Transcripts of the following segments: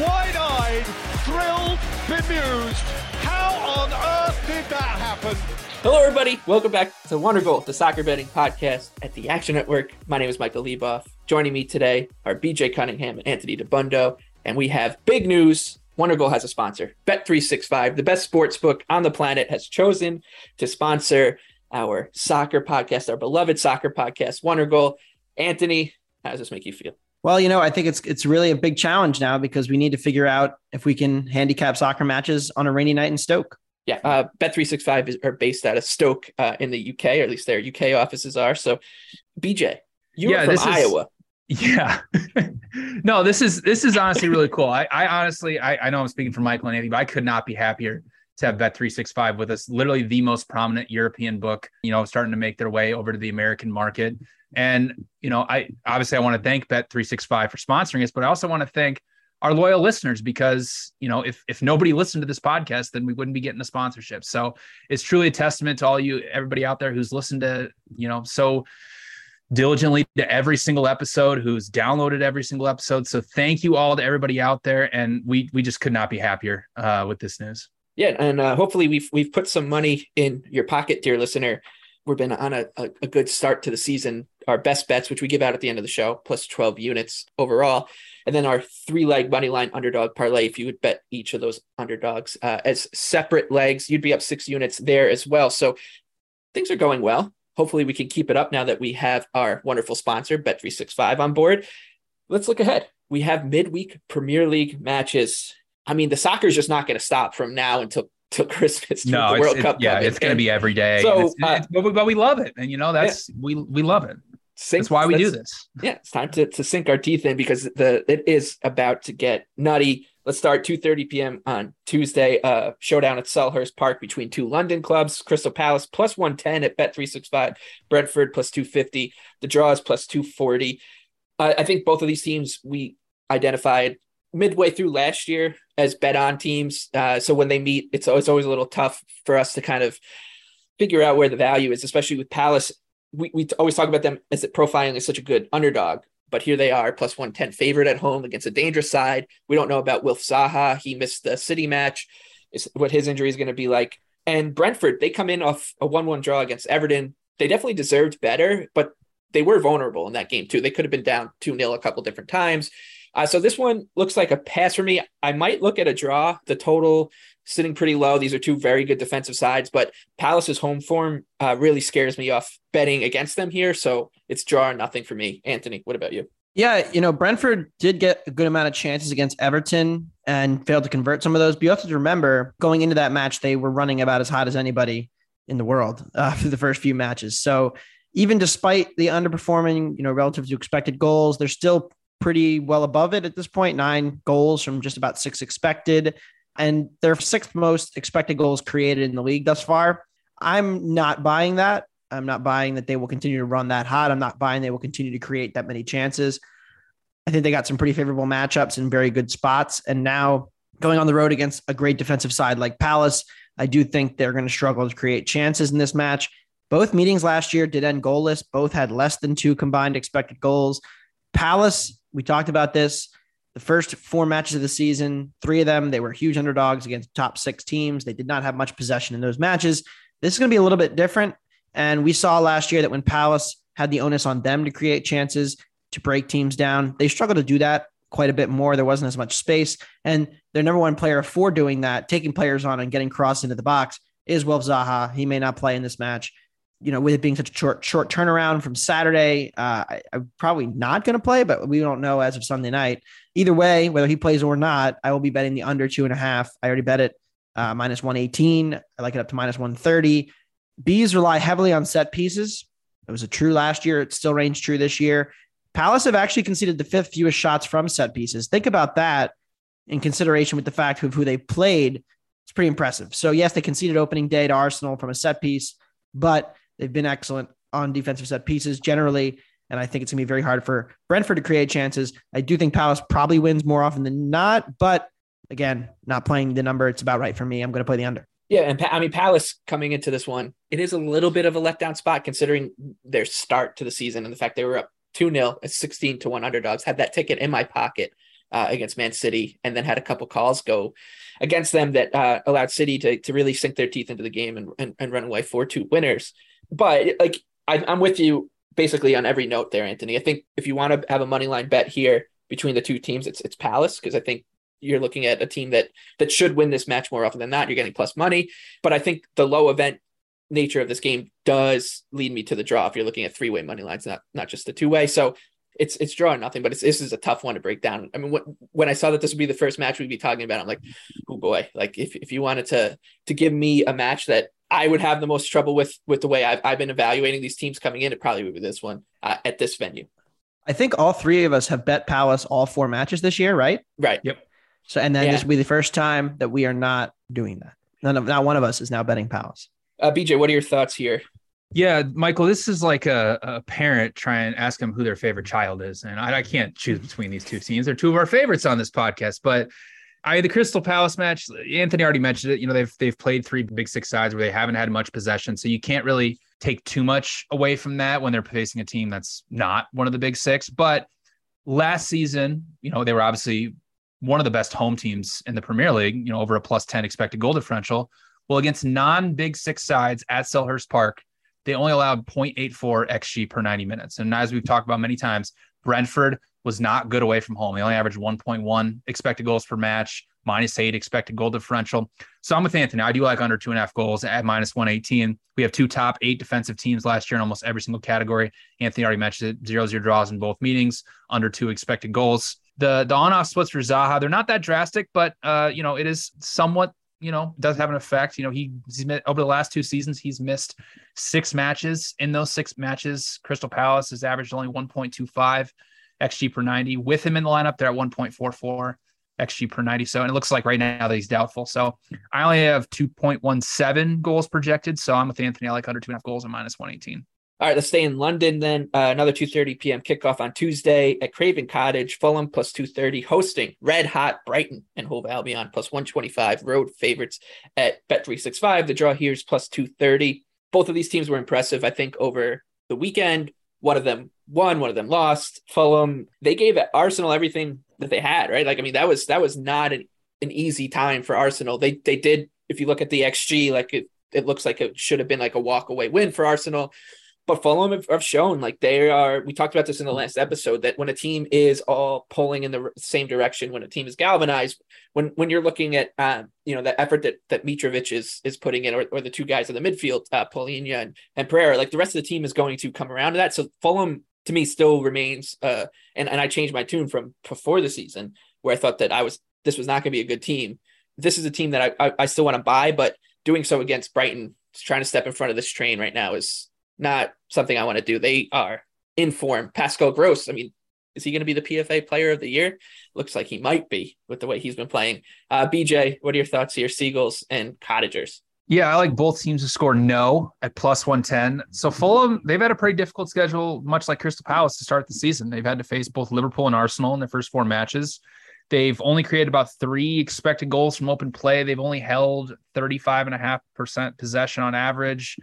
Wide-eyed, thrilled, bemused. How on earth did that happen? Hello, everybody. Welcome back to Wonder Goal, the soccer betting podcast at the Action Network. My name is Michael Leboff. Joining me today are BJ Cunningham and Anthony Dabbundo. And we have big news. Wonder Goal has a sponsor. Bet365, the best sports book on the planet, has chosen to sponsor our soccer podcast, our beloved soccer podcast, Wonder Goal. Anthony, how does this make you feel? Well, you know, I think it's it's really a big challenge now because we need to figure out if we can handicap soccer matches on a rainy night in Stoke. Yeah, uh, Bet365 is, are based out of Stoke uh, in the UK, or at least their UK offices are. So, BJ, you're Yeah, from this is- Iowa. Yeah. no, this is this is honestly really cool. I, I honestly I, I know I'm speaking for Michael and Anthony, but I could not be happier to have Bet365 with us. Literally the most prominent European book, you know, starting to make their way over to the American market. And, you know, I obviously I want to thank Bet365 for sponsoring us, but I also want to thank our loyal listeners because, you know, if if nobody listened to this podcast, then we wouldn't be getting the sponsorship. So it's truly a testament to all you everybody out there who's listened to, you know, so diligently to every single episode who's downloaded every single episode so thank you all to everybody out there and we we just could not be happier uh, with this news Yeah, and uh, hopefully we've we've put some money in your pocket, dear listener. We've been on a, a, a good start to the season. Our best bets, which we give out at the end of the show, plus 12 units overall. And then our three leg money line underdog parlay. If you would bet each of those underdogs uh, as separate legs, you'd be up six units there as well. So things are going well. Hopefully we can keep it up now that we have our wonderful sponsor, Bet365, on board. Let's look ahead. We have midweek Premier League matches. I mean, the soccer is just not going to stop from now until till Christmas. no the World it- Cup yeah coming. it's going to be every day So, it's- uh, it's- but, we- but we love it and you know that's we we love it sink- that's why we do this Yeah, it's time to, to sink our teeth in because the it is about to get nutty. Let's start 2:30 p.m. on Tuesday. Uh, showdown at Selhurst Park between two London clubs: Crystal Palace plus 110 at Bet365, Brentford plus 250. The draw is plus 240. Uh, I think both of these teams we identified midway through last year as bet on teams. Uh, so when they meet, it's always always a little tough for us to kind of figure out where the value is, especially with Palace. We, we always talk about them as that profiling is such a good underdog, but here they are, plus 110 favorite at home against a dangerous side. We don't know about Wilf Zaha. He missed the City match, is what his injury is going to be like. And Brentford, they come in off a 1 1 draw against Everton. They definitely deserved better, but they were vulnerable in that game too. They could have been down 2 0 a couple different times. Uh, so this one looks like a pass for me. I might look at a draw. The total sitting pretty low. These are two very good defensive sides, but Palace's home form uh, really scares me off betting against them here. So it's draw or nothing for me. Anthony, what about you? Yeah, you know, Brentford did get a good amount of chances against Everton and failed to convert some of those. But you have to remember going into that match, they were running about as hot as anybody in the world uh, for the first few matches. So even despite the underperforming, you know, relative to expected goals, they're still pretty well above it at this point. Nine goals from just about six expected, and their sixth most expected goals created in the league thus far. I'm not buying that. I'm not buying that they will continue to run that hot. I'm not buying they will continue to create that many chances. I think they got some pretty favorable matchups in very good spots. And now going on the road against a great defensive side like Palace, I do think they're going to struggle to create chances in this match. Both meetings last year did end goalless. Both had less than two combined expected goals. Palace, we talked about this. The first four matches of the season, three of them, they were huge underdogs against top six teams. They did not have much possession in those matches. This is going to be a little bit different. And we saw last year that when Palace had the onus on them to create chances to break teams down, they struggled to do that quite a bit more. There wasn't as much space. And their number one player for doing that, taking players on and getting crossed into the box, is Wilf Zaha. He may not play in this match. You know, with it being such a short short turnaround from Saturday, uh, I, am probably not going to play, but we don't know as of Sunday night. Either way, whether he plays or not, I will be betting the under two and a half. I already bet it uh, minus 118. I like it up to minus 130. Bees rely heavily on set pieces. It was a true last year. It still reigns true this year. Palace have actually conceded the fifth fewest shots from set pieces. Think about that in consideration with the fact of who they played. It's pretty impressive. So, yes, they conceded opening day to Arsenal from a set piece, but they've been excellent on defensive set pieces generally. And I think it's going to be very hard for Brentford to create chances. I do think Palace probably wins more often than not, but again, not playing the number. It's about right for me. I'm going to play the under. Yeah, and I mean Palace coming into this one, it is a little bit of a letdown spot considering their start to the season and the fact they were up 2-0 at 16 to 1 underdogs. Had that ticket in my pocket uh, against Man City and then had a couple calls go against them that uh, allowed City to, to really sink their teeth into the game and, and, and run away 4-2 winners. But like I, I'm with you basically on every note there, Anthony. I think if you want to have a money line bet here between the two teams, it's it's Palace because I think you're looking at a team that that should win this match more often than not. You're getting plus money, but I think the low event nature of this game does lead me to the draw. If you're looking at three way money lines, not not just the two way, so it's it's drawing nothing. But it's this is a tough one to break down. I mean, what, when I saw that this would be the first match we'd be talking about, I'm like, oh boy, like if if you wanted to to give me a match that I would have the most trouble with with the way I've, I've been evaluating these teams coming in, it probably would be this one uh, at this venue. I think all three of us have bet Palace all four matches this year, right? Right. Yep. So, and then yeah. this will be the first time that we are not doing that. None of, not one of us is now betting Palace. Uh, BJ, what are your thoughts here? Yeah, Michael, this is like a, a parent trying to ask them who their favorite child is. And I, I can't choose between these two teams. They're two of our favorites on this podcast. But I the Crystal Palace match, Anthony already mentioned it. You know, they've they've played three big six sides where they haven't had much possession. So you can't really take too much away from that when they're facing a team that's not one of the big six. But last season, you know, they were obviously one of the best home teams in the Premier League, you know, over a plus 10 expected goal differential. Well, against non big six sides at Selhurst Park, they only allowed 0.84 XG per 90 minutes. And as we've talked about many times, Brentford was not good away from home. They only averaged 1.1 expected goals per match, minus eight expected goal differential. So I'm with Anthony. I do like under two and a half goals at minus 118. We have two top eight defensive teams last year in almost every single category. Anthony already mentioned it zero zero draws in both meetings, under two expected goals the the on off splits for Zaha, they're not that drastic, but uh, you know, it is somewhat, you know, does have an effect. You know, he he's over the last two seasons, he's missed six matches. In those six matches, Crystal Palace has averaged only 1.25 XG per 90. With him in the lineup, they're at 1.44 XG per 90. So, and it looks like right now that he's doubtful. So, I only have 2.17 goals projected. So, I'm with Anthony. I like under two and a half goals and minus 118. All right, let's stay in London then. Uh, another 2:30 p.m. kickoff on Tuesday at Craven Cottage. Fulham plus 230 hosting Red Hot Brighton and Hove Albion plus 125 road favorites at Bet365. The draw here is plus 230. Both of these teams were impressive, I think, over the weekend. One of them won, one of them lost. Fulham they gave Arsenal everything that they had, right? Like I mean, that was that was not an, an easy time for Arsenal. They they did, if you look at the XG, like it it looks like it should have been like a walk away win for Arsenal but Fulham have, have shown like they are. We talked about this in the last episode that when a team is all pulling in the same direction, when a team is galvanized, when when you're looking at uh, you know the effort that that Mitrovic is is putting in, or, or the two guys in the midfield, uh, Palhinha and, and Pereira, like the rest of the team is going to come around to that. So Fulham to me still remains uh and, and I changed my tune from before the season where I thought that I was this was not going to be a good team. This is a team that I I, I still want to buy, but doing so against Brighton, trying to step in front of this train right now is not something I want to do. They are in form. Pascal Gross, I mean, is he going to be the PFA player of the year? Looks like he might be with the way he's been playing. Uh, BJ, what are your thoughts here? Seagulls and Cottagers. Yeah, I like both teams to score no at plus 110. So Fulham, they've had a pretty difficult schedule, much like Crystal Palace to start the season. They've had to face both Liverpool and Arsenal in their first four matches. They've only created about three expected goals from open play. They've only held 35.5% possession on average,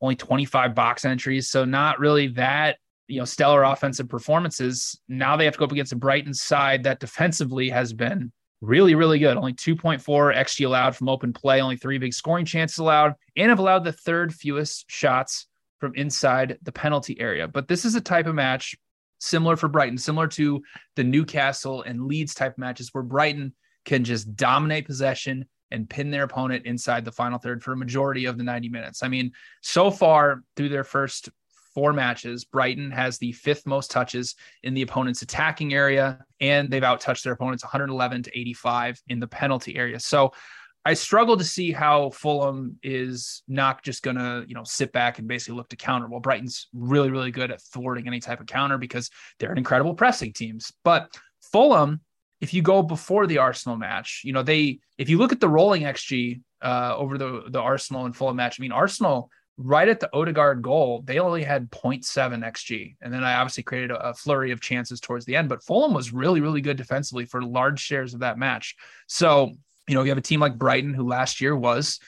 only 25 box entries. So not really that, you know, stellar offensive performances. Now they have to go up against a Brighton side that defensively has been really, really good. Only 2.4 XG allowed from open play, only three big scoring chances allowed, and have allowed the third fewest shots from inside the penalty area. But this is a type of match similar for Brighton, similar to the Newcastle and Leeds type matches where Brighton can just dominate possession and pin their opponent inside the final third for a majority of the 90 minutes. I mean, so far through their first four matches, Brighton has the fifth most touches in the opponent's attacking area, and they've outtouched their opponents 111 to 85 in the penalty area. So I struggle to see how Fulham is not just going to, you know, sit back and basically look to counter. Well, Brighton's really, really good at thwarting any type of counter because they're an incredible pressing teams. But Fulham, if you go before the Arsenal match, you know, they, if you look at the rolling XG uh, over the, the Arsenal and Fulham match, I mean, Arsenal right at the Odegaard goal, they only had 0.7 XG. And then I obviously created a, a, flurry of chances towards the end, but Fulham was really, really good defensively for large shares of that match. So you know, you have a team like Brighton, who last year was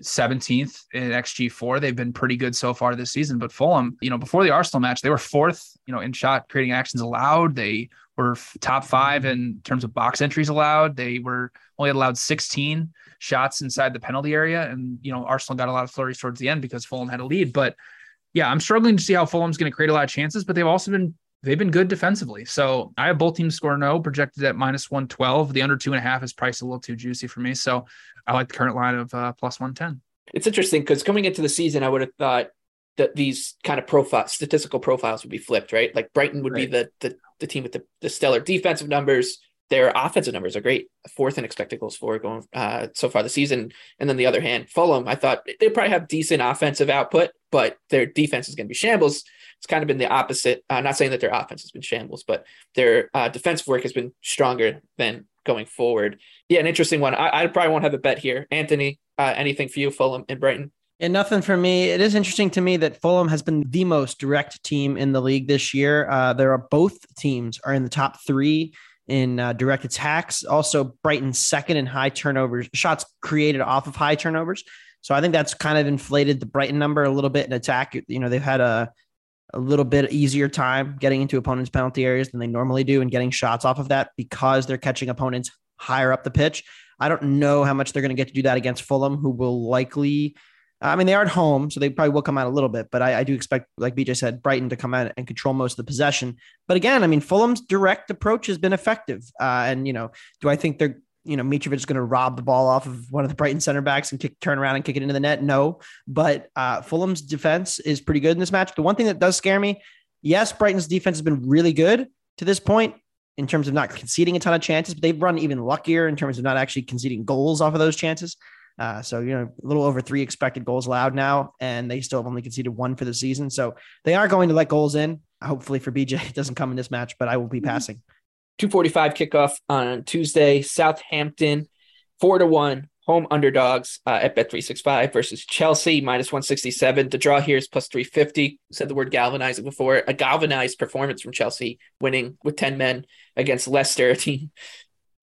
17th in XG4. They've been pretty good so far this season. But Fulham, you know, before the Arsenal match, they were fourth, you know, in shot creating actions allowed. They were top five in terms of box entries allowed. They were only allowed 16 shots inside the penalty area. And, you know, Arsenal got a lot of flurries towards the end because Fulham had a lead. But yeah, I'm struggling to see how Fulham's going to create a lot of chances, but they've also been they've been good defensively. So I have both teams score no, projected at minus 112. The under two and a half is priced a little too juicy for me. So I like the current line of uh, plus 110. It's interesting because coming into the season, I would have thought that these kind of profile statistical profiles would be flipped, right? Like Brighton would right. be the, the the team with the, the stellar defensive numbers. Their offensive numbers are great, fourth in expected goals for going uh, so far the season. And then the other hand, Fulham, I thought they probably have decent offensive output, but their defense is going to be shambles. It's kind of been the opposite. Uh, not saying that their offense has been shambles, but their uh, defensive work has been stronger than going forward. Yeah, an interesting one. I, I probably won't have a bet here. Anthony, uh, anything for you, Fulham and Brighton? And nothing for me. It is interesting to me that Fulham has been the most direct team in the league this year. Uh, there are both teams are in the top three in uh, direct attacks. Also, Brighton second in high turnovers, shots created off of high turnovers. So I think that's kind of inflated the Brighton number a little bit in attack. You know, they've had a a little bit easier time getting into opponents' penalty areas than they normally do and getting shots off of that because they're catching opponents higher up the pitch. I don't know how much they're going to get to do that against Fulham, who will likely, I mean, they are at home, so they probably will come out a little bit, but I, I do expect, like BJ said, Brighton to come out and control most of the possession. But again, I mean, Fulham's direct approach has been effective. Uh, and, you know, do I think they're you know, Mitrovic is going to rob the ball off of one of the Brighton center backs and kick, turn around and kick it into the net. No, but uh, Fulham's defense is pretty good in this match. The one thing that does scare me, yes, Brighton's defense has been really good to this point in terms of not conceding a ton of chances, but they've run even luckier in terms of not actually conceding goals off of those chances. Uh, so, you know, a little over three expected goals allowed now, and they still have only conceded one for the season. So they are going to let goals in. Hopefully for BJ, it doesn't come in this match, but I will be mm-hmm. passing. 245 kickoff on Tuesday. Southampton, four to one home underdogs uh, at Bet365 versus Chelsea minus 167. The draw here is plus 350. Said the word galvanizing before. A galvanized performance from Chelsea, winning with 10 men against Leicester, a team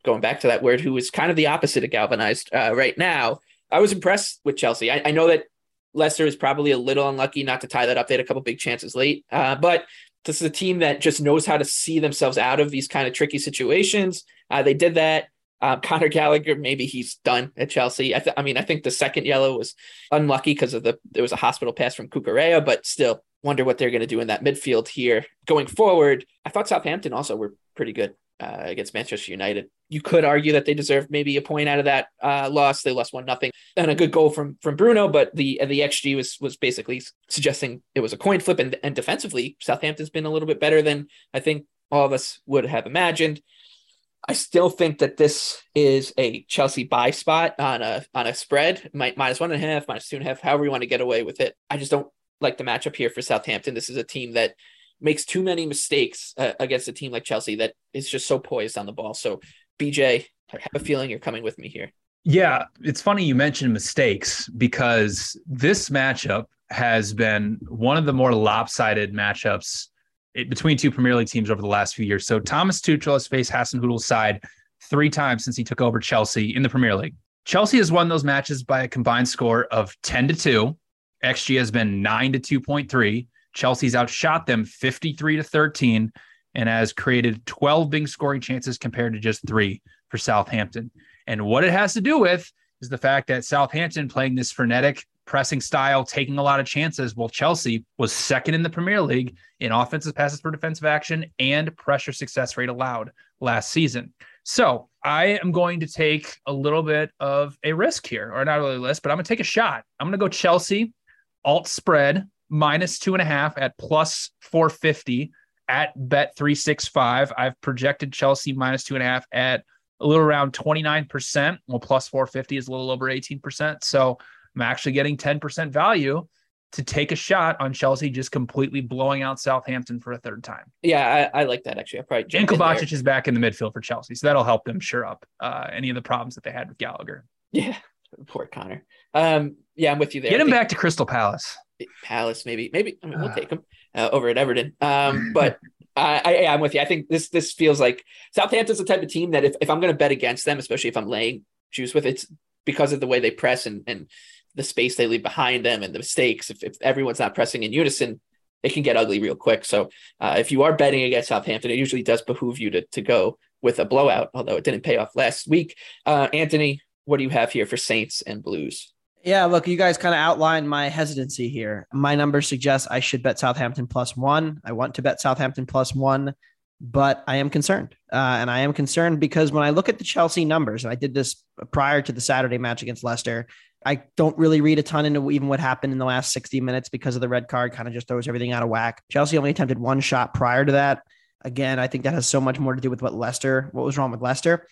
going back to that word, who is kind of the opposite of galvanized uh, right now. I was impressed with Chelsea. I, I, know that Leicester is probably a little unlucky not to tie that up. They had a couple big chances late, uh, but this is a team that just knows how to see themselves out of these kind of tricky situations. Uh, they did that. Uh, Conor Gallagher, maybe he's done at Chelsea. I, th- I mean, I think the second yellow was unlucky because of the there was a hospital pass from Cucurella, but still wonder what they're going to do in that midfield here going forward. I thought Southampton also were pretty good uh, against Manchester United. You could argue that they deserved maybe a point out of that uh, loss. They lost one nothing, and a good goal from from Bruno. But the the xG was was basically suggesting it was a coin flip. And and defensively, Southampton's been a little bit better than I think all of us would have imagined. I still think that this is a Chelsea buy spot on a on a spread, minus one and a half, minus two and a half, however you want to get away with it. I just don't like the matchup here for Southampton. This is a team that makes too many mistakes uh, against a team like Chelsea that is just so poised on the ball. So, BJ, I have a feeling you're coming with me here. Yeah, it's funny you mentioned mistakes because this matchup has been one of the more lopsided matchups between two Premier League teams over the last few years. So Thomas Tuchel has faced Hasenhüttl's side three times since he took over Chelsea in the Premier League. Chelsea has won those matches by a combined score of 10 to 2. XG has been 9 to 2.3. Chelsea's outshot them 53 to 13 and has created 12 big scoring chances compared to just three for Southampton. And what it has to do with is the fact that Southampton playing this frenetic pressing style, taking a lot of chances, while Chelsea was second in the Premier League in offensive passes for defensive action and pressure success rate allowed last season. So I am going to take a little bit of a risk here, or not really a risk, but I'm going to take a shot. I'm going to go Chelsea alt spread minus two and a half at plus 450 at bet 365. I've projected Chelsea minus two and a half at a little around 29%. Well, plus 450 is a little over 18%. So I'm actually getting 10% value to take a shot on Chelsea just completely blowing out Southampton for a third time. Yeah, I, I like that actually. I probably and Kovacic is back in the midfield for Chelsea, so that'll help them sure up uh, any of the problems that they had with Gallagher. Yeah, poor Connor. Um, yeah, I'm with you there. Get him back to Crystal Palace. Palace, maybe, maybe. I mean, we'll take them uh, over at Everton. Um, but I, I, am with you. I think this this feels like Southampton's the type of team that if, if I'm going to bet against them, especially if I'm laying juice with it's because of the way they press and and the space they leave behind them and the mistakes. If, if everyone's not pressing in unison, it can get ugly real quick. So uh, if you are betting against Southampton, it usually does behoove you to to go with a blowout, although it didn't pay off last week. Uh, Anthony, what do you have here for Saints and Blues? Yeah, look, you guys kind of outlined my hesitancy here. My numbers suggest I should bet Southampton plus one. I want to bet Southampton plus one, but I am concerned. Uh, and I am concerned because when I look at the Chelsea numbers, and I did this prior to the Saturday match against Leicester, I don't really read a ton into even what happened in the last 60 minutes because of the red card, kind of just throws everything out of whack. Chelsea only attempted one shot prior to that. Again, I think that has so much more to do with what Leicester, what was wrong with Leicester.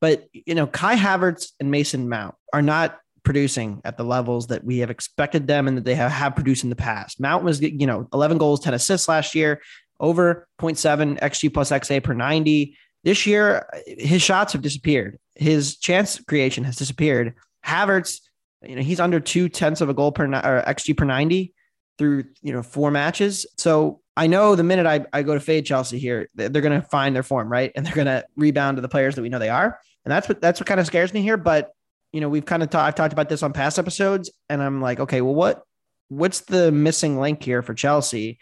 But, you know, Kai Havertz and Mason Mount are not producing at the levels that we have expected them and that they have, have produced in the past. Mount was, you know, 11 goals, 10 assists last year, over 0.7 XG plus XA per 90. This year, his shots have disappeared. His chance creation has disappeared. Havertz, you know, he's under two tenths of a goal per or XG per 90 through, you know, four matches. So I know the minute I, I go to fade Chelsea here, they're going to find their form, right? And they're going to rebound to the players that we know they are. And that's what, that's what kind of scares me here. But you know, we've kind of talked, I've talked about this on past episodes, and I'm like, okay, well, what, what's the missing link here for Chelsea?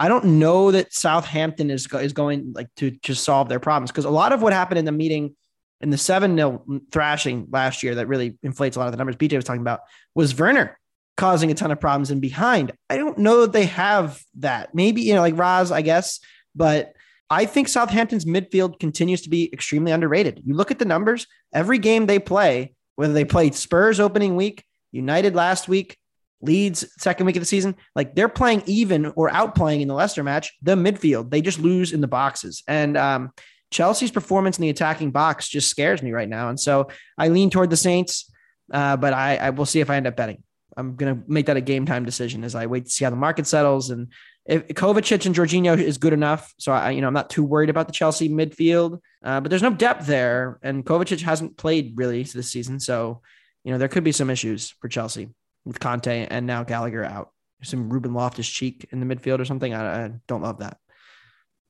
I don't know that Southampton is is going like to just solve their problems because a lot of what happened in the meeting in the 7 0 thrashing last year that really inflates a lot of the numbers BJ was talking about was Werner causing a ton of problems and behind. I don't know that they have that. Maybe, you know, like Raz, I guess, but I think Southampton's midfield continues to be extremely underrated. You look at the numbers, every game they play, whether they played Spurs opening week, United last week, Leeds second week of the season, like they're playing even or outplaying in the Leicester match the midfield. They just lose in the boxes. And um, Chelsea's performance in the attacking box just scares me right now. And so I lean toward the Saints, uh, but I, I will see if I end up betting. I'm going to make that a game time decision as I wait to see how the market settles. And if Kovacic and Jorginho is good enough, so I, you know, I'm not too worried about the Chelsea midfield. Uh, but there's no depth there, and Kovacic hasn't played really this season, so you know there could be some issues for Chelsea with Kanté and now Gallagher out. Some Ruben Loftus Cheek in the midfield or something. I, I don't love that.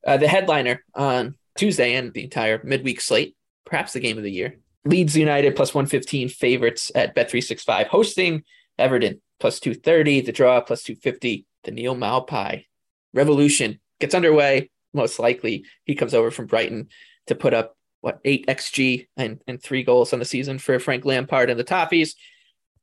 Uh, the headliner on Tuesday and the entire midweek slate, perhaps the game of the year. Leeds United plus 115 favorites at Bet365, hosting Everton plus 230, the draw plus 250, the Neal Maupay revolution gets underway. Most likely, he comes over from Brighton to put up what eight xG and, and three goals on the season for Frank Lampard and the Toffees.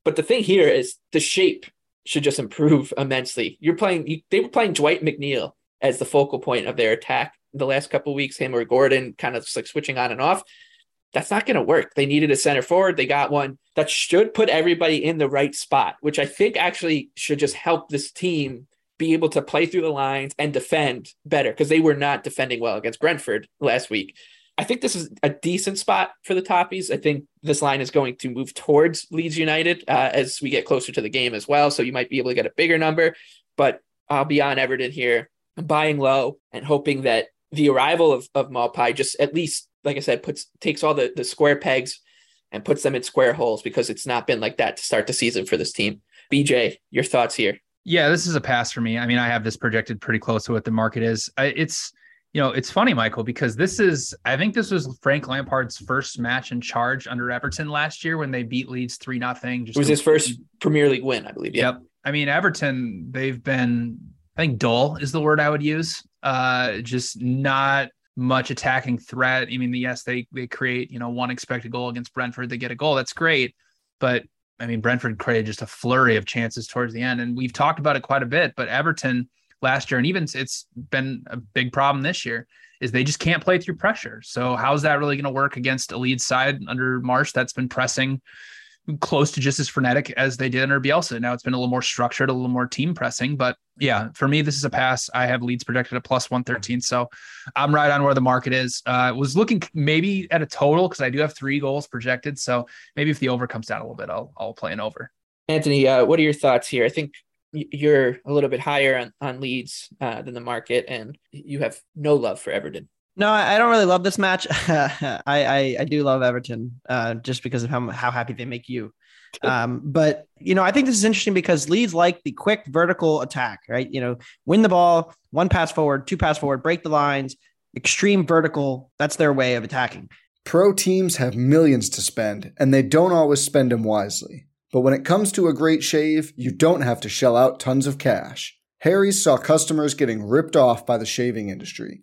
But the thing here is the shape should just improve immensely. You're playing, they were playing Dwight McNeil as the focal point of their attack the last couple weeks, him or Gordon kind of like switching on and off. That's not going to work. They needed a center forward. They got one that should put everybody in the right spot, which I think actually should just help this team be able to play through the lines and defend better because they were not defending well against Brentford last week. I think this is a decent spot for the Toffees. I think this line is going to move towards Leeds United uh, as we get closer to the game as well. So you might be able to get a bigger number, but I'll be on Everton here, buying low and hoping that the arrival of, of Maupay just at least, like I said, puts takes all the, the square pegs and puts them in square holes because it's not been like that to start the season for this team. BJ, your thoughts here? Yeah, this is a pass for me. I mean, I have this projected pretty close to what the market is. I, it's you know, it's funny, Michael, because this is, I think this was Frank Lampard's first match in charge under Everton last year when they beat Leeds 3 nothing. It was his first Premier League win, I believe. Yeah. Yep. I mean, Everton, they've been, I think dull is the word I would use. Uh, just not much attacking threat. I mean, yes, they they create, you know, one expected goal against Brentford. They get a goal. That's great. But I mean, Brentford created just a flurry of chances towards the end. And we've talked about it quite a bit, but Everton, last year, and even it's been a big problem this year, is they just can't play through pressure. So how's that really going to work against a Leeds side under Marsh that's been pressing close to just as frenetic as they did under Bielsa? Now it's been a little more structured, a little more team pressing, but yeah, for me this is a pass. I have Leeds projected at plus one thirteen, so I'm right on where the market is. Uh, was looking maybe at a total because I do have three goals projected, so maybe if the over comes down a little bit, I'll I'll play an over. Anthony, uh, what are your thoughts here? I think you're a little bit higher on, on Leeds uh, than the market, and you have no love for Everton. No, I don't really love this match. I, I, I do love Everton uh, just because of how how happy they make you. Um, but you know, I think this is interesting because Leeds like the quick vertical attack, right? You know, win the ball, one pass forward, two pass forward, break the lines, extreme vertical. That's their way of attacking. Pro teams have millions to spend, and they don't always spend them wisely. But when it comes to a great shave, you don't have to shell out tons of cash. Harry's saw customers getting ripped off by the shaving industry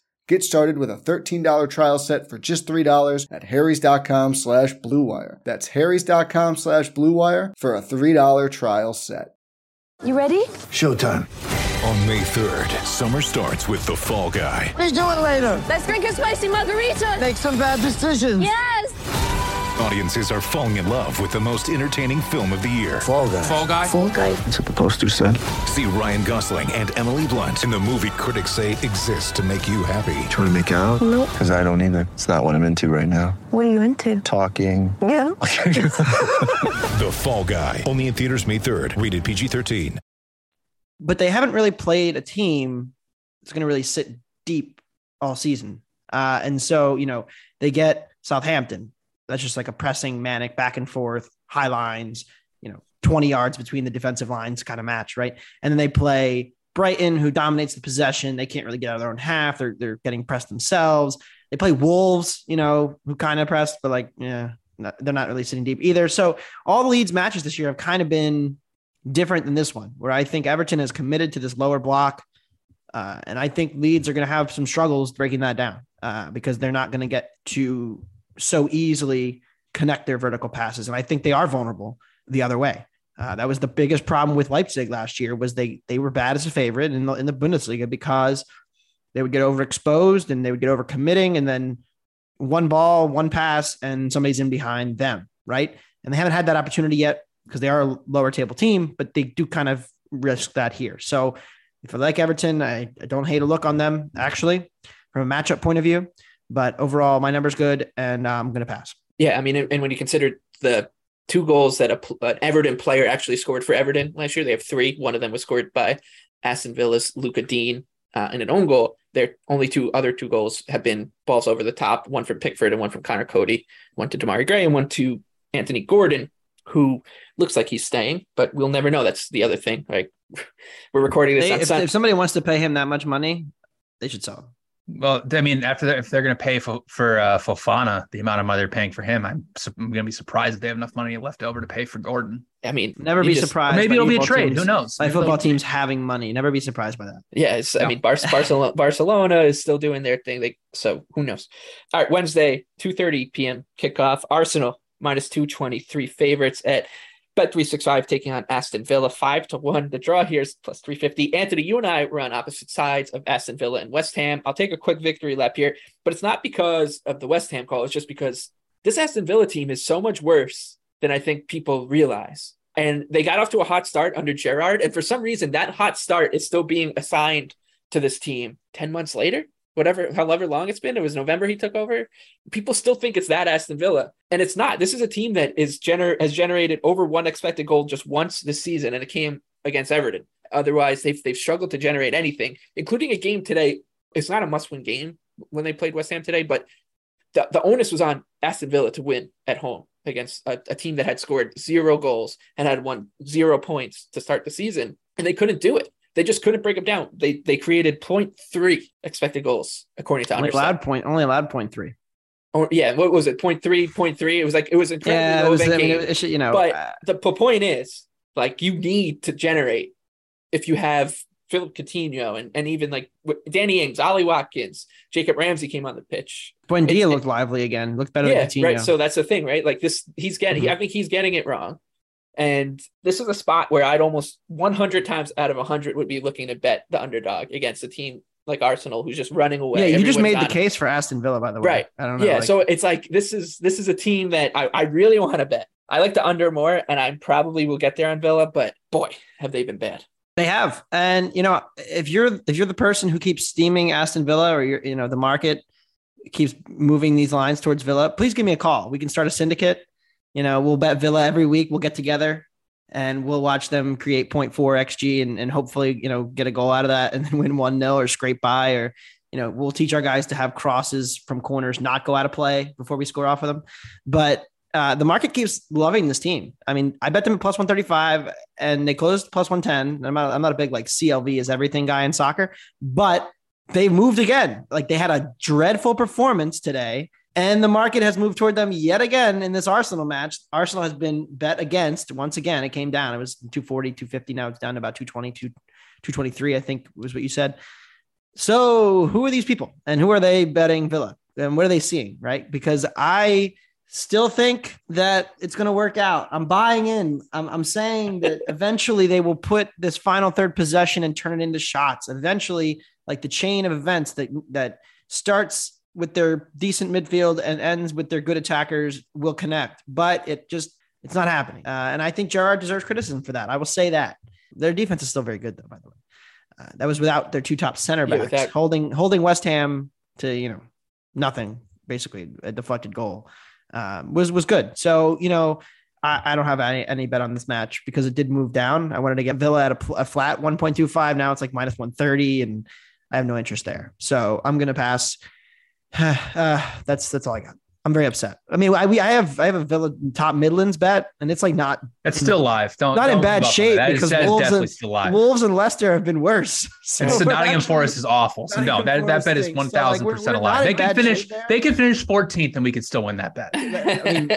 Get started with a $13 trial set for just $3 at harrys.com slash bluewire. That's harrys.com slash bluewire for a $3 trial set. You ready? Showtime. On May 3rd, summer starts with The Fall Guy. Let's do it later. Let's drink a spicy margarita. Make some bad decisions. Yes. Audiences are falling in love with the most entertaining film of the year. Fall guy. Fall guy. Fall guy. That's what the poster said. See Ryan Gosling and Emily Blunt in the movie critics say exists to make you happy. Trying to make it out? Nope. Because I don't either. It's not what I'm into right now. What are you into? Talking. Yeah. the Fall Guy. Only in theaters May 3rd. Rated PG-13. But they haven't really played a team that's going to really sit deep all season. Uh, and so, you know, they get Southampton, that's just like a pressing, manic, back and forth, high lines, you know, 20 yards between the defensive lines kind of match, right? And then they play Brighton, who dominates the possession. They can't really get out of their own half. They're they're getting pressed themselves. They play Wolves, you know, who kind of pressed, but like, yeah, they're not really sitting deep either. So all the Leeds matches this year have kind of been different than this one, where I think Everton has committed to this lower block. Uh, and I think Leeds are going to have some struggles breaking that down uh, because they're not going to get to so easily connect their vertical passes. And I think they are vulnerable the other way. Uh, that was the biggest problem with Leipzig last year was they they were bad as a favorite in the, in the Bundesliga because they would get overexposed and they would get over committing and then one ball, one pass, and somebody's in behind them, right? And they haven't had that opportunity yet because they are a lower table team, but they do kind of risk that here. So if I like Everton, I, I don't hate a look on them actually from a matchup point of view. But overall, my number's good, and uh, I'm going to pass. Yeah, I mean, and when you consider the two goals that a, an Everton player actually scored for Everton last year. They have three. One of them was scored by Aston Villa's Lucas Digne uh, and an own goal. Their only two other two goals have been balls over the top, one from Pickford and one from Conor Coady, one to Demarai Gray and one to Anthony Gordon, who looks like he's staying, but we'll never know. That's the other thing. Like we're recording this. They, on if, if somebody wants to pay him that much money, they should sell him. Well, I mean, after that, if they're going to pay for for uh, Fofana the amount of money they're paying for him, I'm, su- I'm going to be surprised if they have enough money left over to pay for Gordon. I mean, Never be just- surprised. maybe it'll be a trade. teams- Who knows? By Maybe football they'll- teams having money. Never be surprised by that. Yeah, it's, I mean, Bar- Barcelona, Barcelona is still doing their thing. They so who knows? All right, Wednesday, two thirty p.m. kickoff. Arsenal minus two twenty three favorites at Bet three six five taking on Aston Villa five to one. The draw here is plus three fifty. Anthony, you and I were on opposite sides of Aston Villa and West Ham. I'll take a quick victory lap here, but it's not because of the West Ham call. It's just because this Aston Villa team is so much worse than I think people realize. And they got off to a hot start under Gerrard, and for some reason, that hot start is still being assigned to this team 10 months later whatever however long it's been it was november he took over people still think it's that aston villa. And it's not. This is a team that is gener- has generated over one expected goal just once this season and it came against everton. Otherwise they've, they've struggled to generate anything including a game today. It's not a must-win game when they played west ham today but the, the onus was on aston villa to win at home against a, a team that had scored zero goals and had won zero points to start the season and they couldn't do it they just couldn't break them down. They they created 0.3 expected goals according to Only Understat. allowed point. Only allowed point three. Or yeah, what was it? 0.3, 0.3. It was like it was incredibly Yeah, it low was. I mean, it, should, you know, but uh, the point is, like, you need to generate if you have Philippe Coutinho and, and even like Danny Ings, Ollie Watkins, Jacob Ramsey came on the pitch. Buendia it- looked lively again. Looked better yeah, than Coutinho. right. So that's the thing, right? Like this, he's getting. Mhm. I think he's getting it wrong. And this is a spot where I'd almost 100 times out of 100 would be looking to bet the underdog against a team like Arsenal, who's just running away. yeah, you just made the case for Aston Villa, by the way. Right. I don't know. Yeah. like- so it's like this is this is a team that I, I really want to bet. I like the under more, and I probably will get there on Villa, but boy, have they been bad. They have, and you know, if you're if you're the person who keeps steaming Aston Villa, or you're you know the market keeps moving these lines towards Villa, please give me a call. We can start a syndicate. You know, we'll bet Villa every week. We'll get together and we'll watch them create 0.4 xg and, and hopefully you know get a goal out of that and then win one 0 or scrape by or you know we'll teach our guys to have crosses from corners not go out of play before we score off of them but uh, the market keeps loving this team. I mean, I bet them at plus 135 and they closed plus 110. I'm not, I'm not a big like CLV is everything guy in soccer, but they moved again. Like they had a dreadful performance today and the market has moved toward them yet again in this Arsenal match. Arsenal has been bet against once again. It came down. It was 240, 250. Now it's down to about 220, 223, I think was what you said. So who are these people and who are they betting Villa and what are they seeing? Right. Because I, still think that it's going to work out. I'm buying in. I'm, I'm saying that eventually they will put this final third possession and turn it into shots. Eventually, like the chain of events that that starts with their decent midfield and ends with their good attackers will connect. But it just it's not happening. Uh, and I think Gerrard deserves criticism for that. I will say that their defense is still very good, though. By the way, uh, that was without their two top center Yeah, backs holding holding West Ham to you know nothing basically a deflected goal um, was was good. So you know, I, I don't have any any bet on this match because it did move down. I wanted to get Villa at a, a flat one point two five. Now it's like minus one thirty, and I have no interest there. So I'm gonna pass. uh, that's that's all I got. I'm very upset. I mean, I we I have I have a Villa top Midlands bet, and it's like not That's still live. Don't not in don't bad give up on shape that. That is- because that is Wolves definitely and, still live. Wolves and Leicester have been worse. So and so Nottingham actually- Forest is awful. So no, that, that bet is stinks. one So, like, one thousand percent alive. They can finish. They could finish 14th, and we could still win that bet. I mean,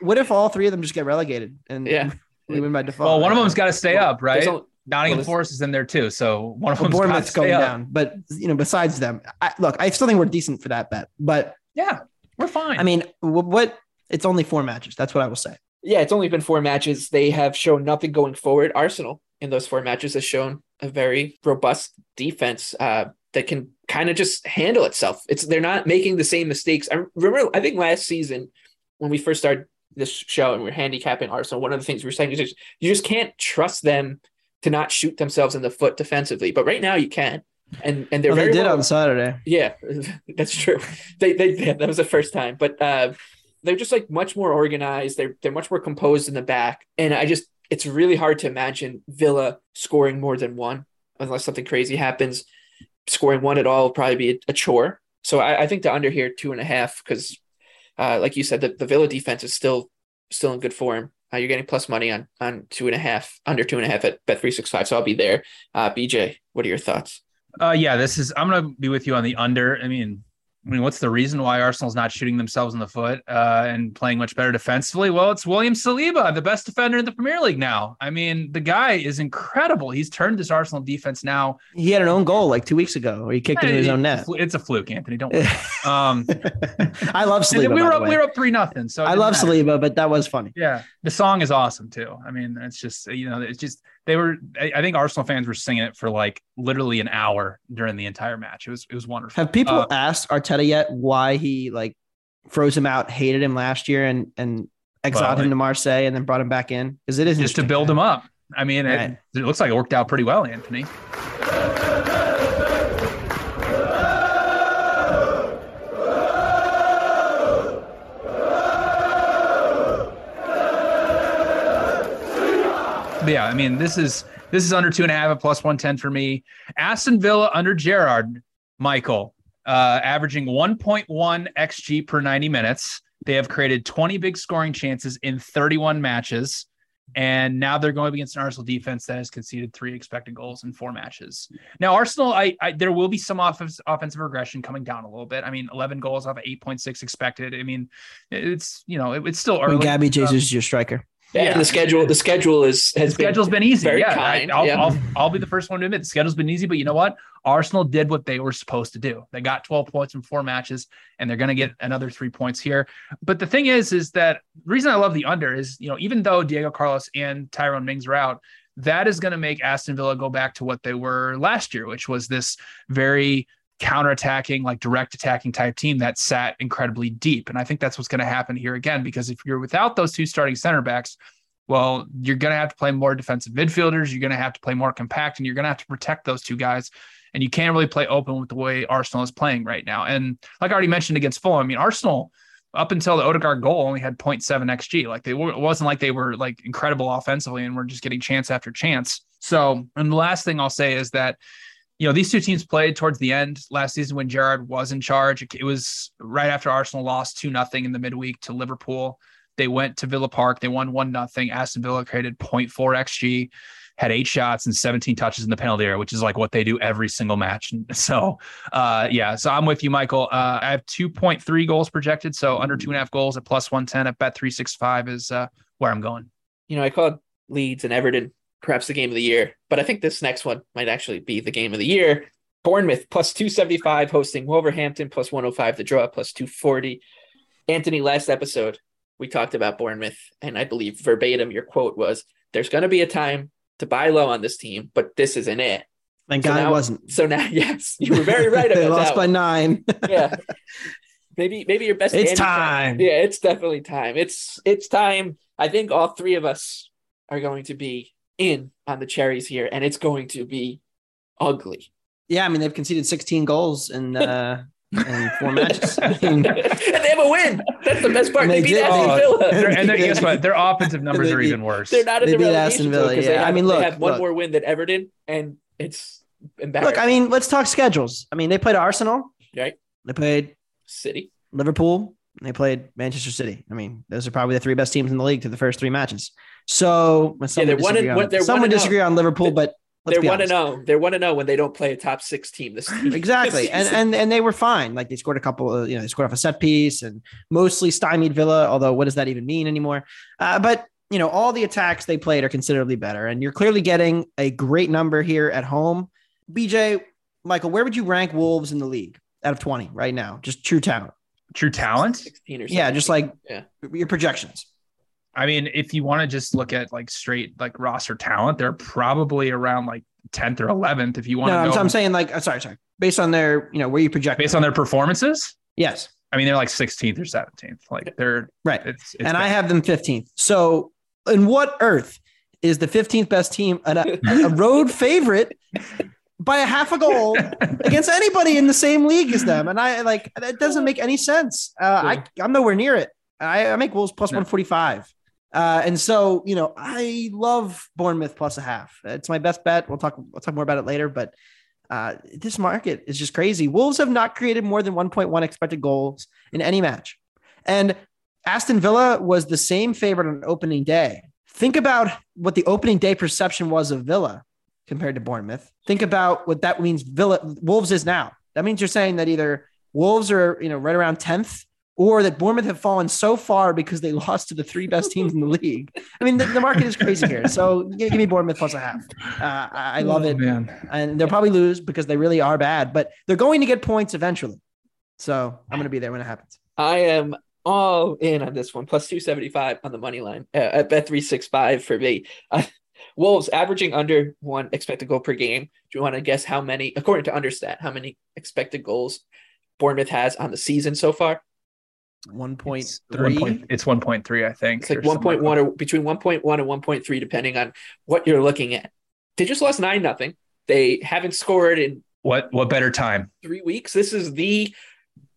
what if all three of them just get relegated and Yeah. we win by default? Well, one of them's got to stay Well, up, right? There's Nottingham well, Forest is in there too. So one of Well, them's got to Bournemouth's stay going up. down, but you know, besides them, I, look, I still think we're decent for that bet. But Yeah, we're fine. I mean, wh- what? It's only four matches. That's what I will say. Yeah, it's only been four matches. They have shown nothing going forward. Arsenal in those four matches has shown a very robust defense uh, that can kind of just handle itself. It's they're not making the same mistakes. I remember, I think last season when we first started this show and we are handicapping Arsenal, one of the things we were saying is just, you just can't trust them to not shoot themselves in the foot defensively. But right now you can, and and they're Well, they did well- on Saturday. yeah, that's true. They, they yeah, that was the first time, but uh, they're just like much more organized. They're they're much more composed in the back, and I just it's really hard to imagine Villa scoring more than one unless something crazy happens. Scoring one at all will probably be a, a chore. So I, I, think the under here two and a half because, uh, like you said, the, the Villa defense is still still in good form. Uh, you're getting plus money on on two and a half, under two and a half at bet three six five. So I'll be there. Uh, BJ, what are your thoughts? Uh, yeah, this is. I'm gonna be with you on the under. I mean, I mean, what's the reason why Arsenal's not shooting themselves in the foot uh, and playing much better defensively? Well, it's William Saliba, the best defender in the Premier League now. I mean, the guy is incredible. He's turned this Arsenal defense now. He had an own goal like two weeks ago, where he kicked it in his own net. It's a fluke, Anthony. Don't. Worry. um, I love Saliba. We were up, we were up three nothing. So I love matter. Saliba, but that was funny. Yeah, the song is awesome too. I mean, it's just you know, it's just they were I think Arsenal fans were singing it for like literally an hour during the entire match. It was it was wonderful. Have people uh, asked Arteta yet why he like froze him out, hated him last year, and and exiled well, him to Marseille and then brought him back in? Because it is just to build him up. I mean, right. it, it looks like it worked out pretty well, Anthony. Yeah, I mean, this is this is under two and a half at plus one ten for me. Aston Villa under Gerrard, Michael, uh, averaging one point one xG per ninety minutes. They have created twenty big scoring chances in thirty one matches. And now they're going against an Arsenal defense that has conceded three expected goals in four matches. Now, Arsenal, I, I there will be some offensive offensive regression coming down a little bit. I mean, 11 goals off of 8.6 expected. I mean, it's you know it, it's still early. Gabby Jesus um, is your striker. Yeah, yeah. the schedule the schedule is has the schedule's been, been easy. yeah, kind. I'll, yeah. I'll, I'll be the first one to admit the schedule's been easy, but you know what? Arsenal did what they were supposed to do. They got 12 points in four matches, and they're going to get another three points here. But the thing is, is that the reason I love the under is, you know, even though Diego Carlos and Tyrone Mings are out, that is going to make Aston Villa go back to what they were last year, which was this very counterattacking, like direct attacking type team that sat incredibly deep. And I think that's what's going to happen here again, because if you're without those two starting center backs, well, you're going to have to play more defensive midfielders. You're going to have to play more compact, and you're going to have to protect those two guys. And you can't really play open with the way Arsenal is playing right now. And like I already mentioned against Fulham, I mean, Arsenal up until the Odegaard goal only had 0.7 xG. Like they it wasn't like they were like incredible offensively and were just getting chance after chance. So, and the last thing I'll say is that you know, these two teams played towards the end last season when Gerrard was in charge. It was right after Arsenal lost 2 nothing in the midweek to Liverpool. They went to Villa Park. They won one nothing. Aston Villa created 0.4 xg, had eight shots and 17 touches in the penalty area, which is like what they do every single match. So, uh, yeah. So I'm with you, Michael. Uh, I have 2.3 goals projected, so under two and a half goals at plus 110 at bet 365 is uh, where I'm going. You know, I called Leeds and Everton perhaps the game of the year, but I think this next one might actually be the game of the year. Bournemouth plus 275 hosting Wolverhampton plus 105 the draw plus 240. Anthony, last episode, we talked about Bournemouth, and I believe verbatim your quote was, "There's going to be a time to buy low on this team, but this isn't it." Thank so God now, it wasn't. So now, yes, you were very right about they lost by nine. yeah, maybe maybe your best. It's time. Yeah, it's definitely time. It's it's time. I think all three of us are going to be in on the cherries here, and it's going to be ugly. Yeah, I mean they've conceded 16 goals in uh, in four matches. I mean, and they have a win. That's the best part. They, they, beat did, Aston oh, Villa. and guess what? Their offensive numbers are even worse. They're not in they the beat Aston Villa. Yeah. Have, I mean, look, they have one look. more win than Everton, and it's embarrassing. Look, I mean, let's talk schedules. I mean, they played Arsenal. Right. They played City, Liverpool. They played Manchester City. I mean, those are probably the three best teams in the league to the first three matches. So, yeah, they're one. In, on, they're some would disagree on Liverpool, but Let's they're one to zero. They're one to zero when they don't play a top six team. This team. exactly, and and and they were fine. Like they scored a couple. Of, you know, they scored off a set piece and mostly stymied Villa. Although, what does that even mean anymore? Uh, but you know, all the attacks they played are considerably better, and you're clearly getting a great number here at home. BJ, Michael, where would you rank Wolves in the league out of twenty right now? Just true talent. True talent. Sixteen or 17. yeah, just like yeah. your projections. I mean, if you want to just look at like straight like roster talent, they're probably around like 10th or 11th. If you want no, to go, I'm saying like, uh, sorry, sorry, based on their, you know, where you project based on their performances. Yes. I mean, they're like 16th or 17th. Like they're right. It's, it's and bad. I have them 15th. So, in what earth is the 15th best team a, a road favorite by a half a goal against anybody in the same league as them? And I like, it doesn't make any sense. Uh, I, I'm nowhere near it. I, I make Wolves plus No. 145. Uh, and so, you know, I love Bournemouth plus a half. It's my best bet. We'll talk, we'll talk more about it later, but uh, this market is just crazy. Wolves have not created more than 1.1 expected goals in any match. And Aston Villa was the same favorite on opening day. Think about what the opening day perception was of Villa compared to Bournemouth. Think about what that means Villa Wolves is now. That means you're saying that either Wolves are, you know, right around 10th or that Bournemouth have fallen so far because they lost to the three best teams in the league. I mean, the, the market is crazy here. So give, give me Bournemouth plus a half. Uh, I, I love Oh, it. man. And they'll probably lose because they really are bad, but they're going to get points eventually. So I'm going to be there when it happens. I am all in on this one, plus 275 on the money line uh, at bet 365 for me. Uh, Wolves averaging under one expected goal per game. Do you want to guess how many, according to Understat, how many expected goals Bournemouth has on the season so far? 1.3. It's one point- 1.3, I think. It's like or something 1.1 or between 1.1 and 1.3, depending on what you're looking at. They just lost 9 nothing. They haven't scored in What what better time? three weeks. This is the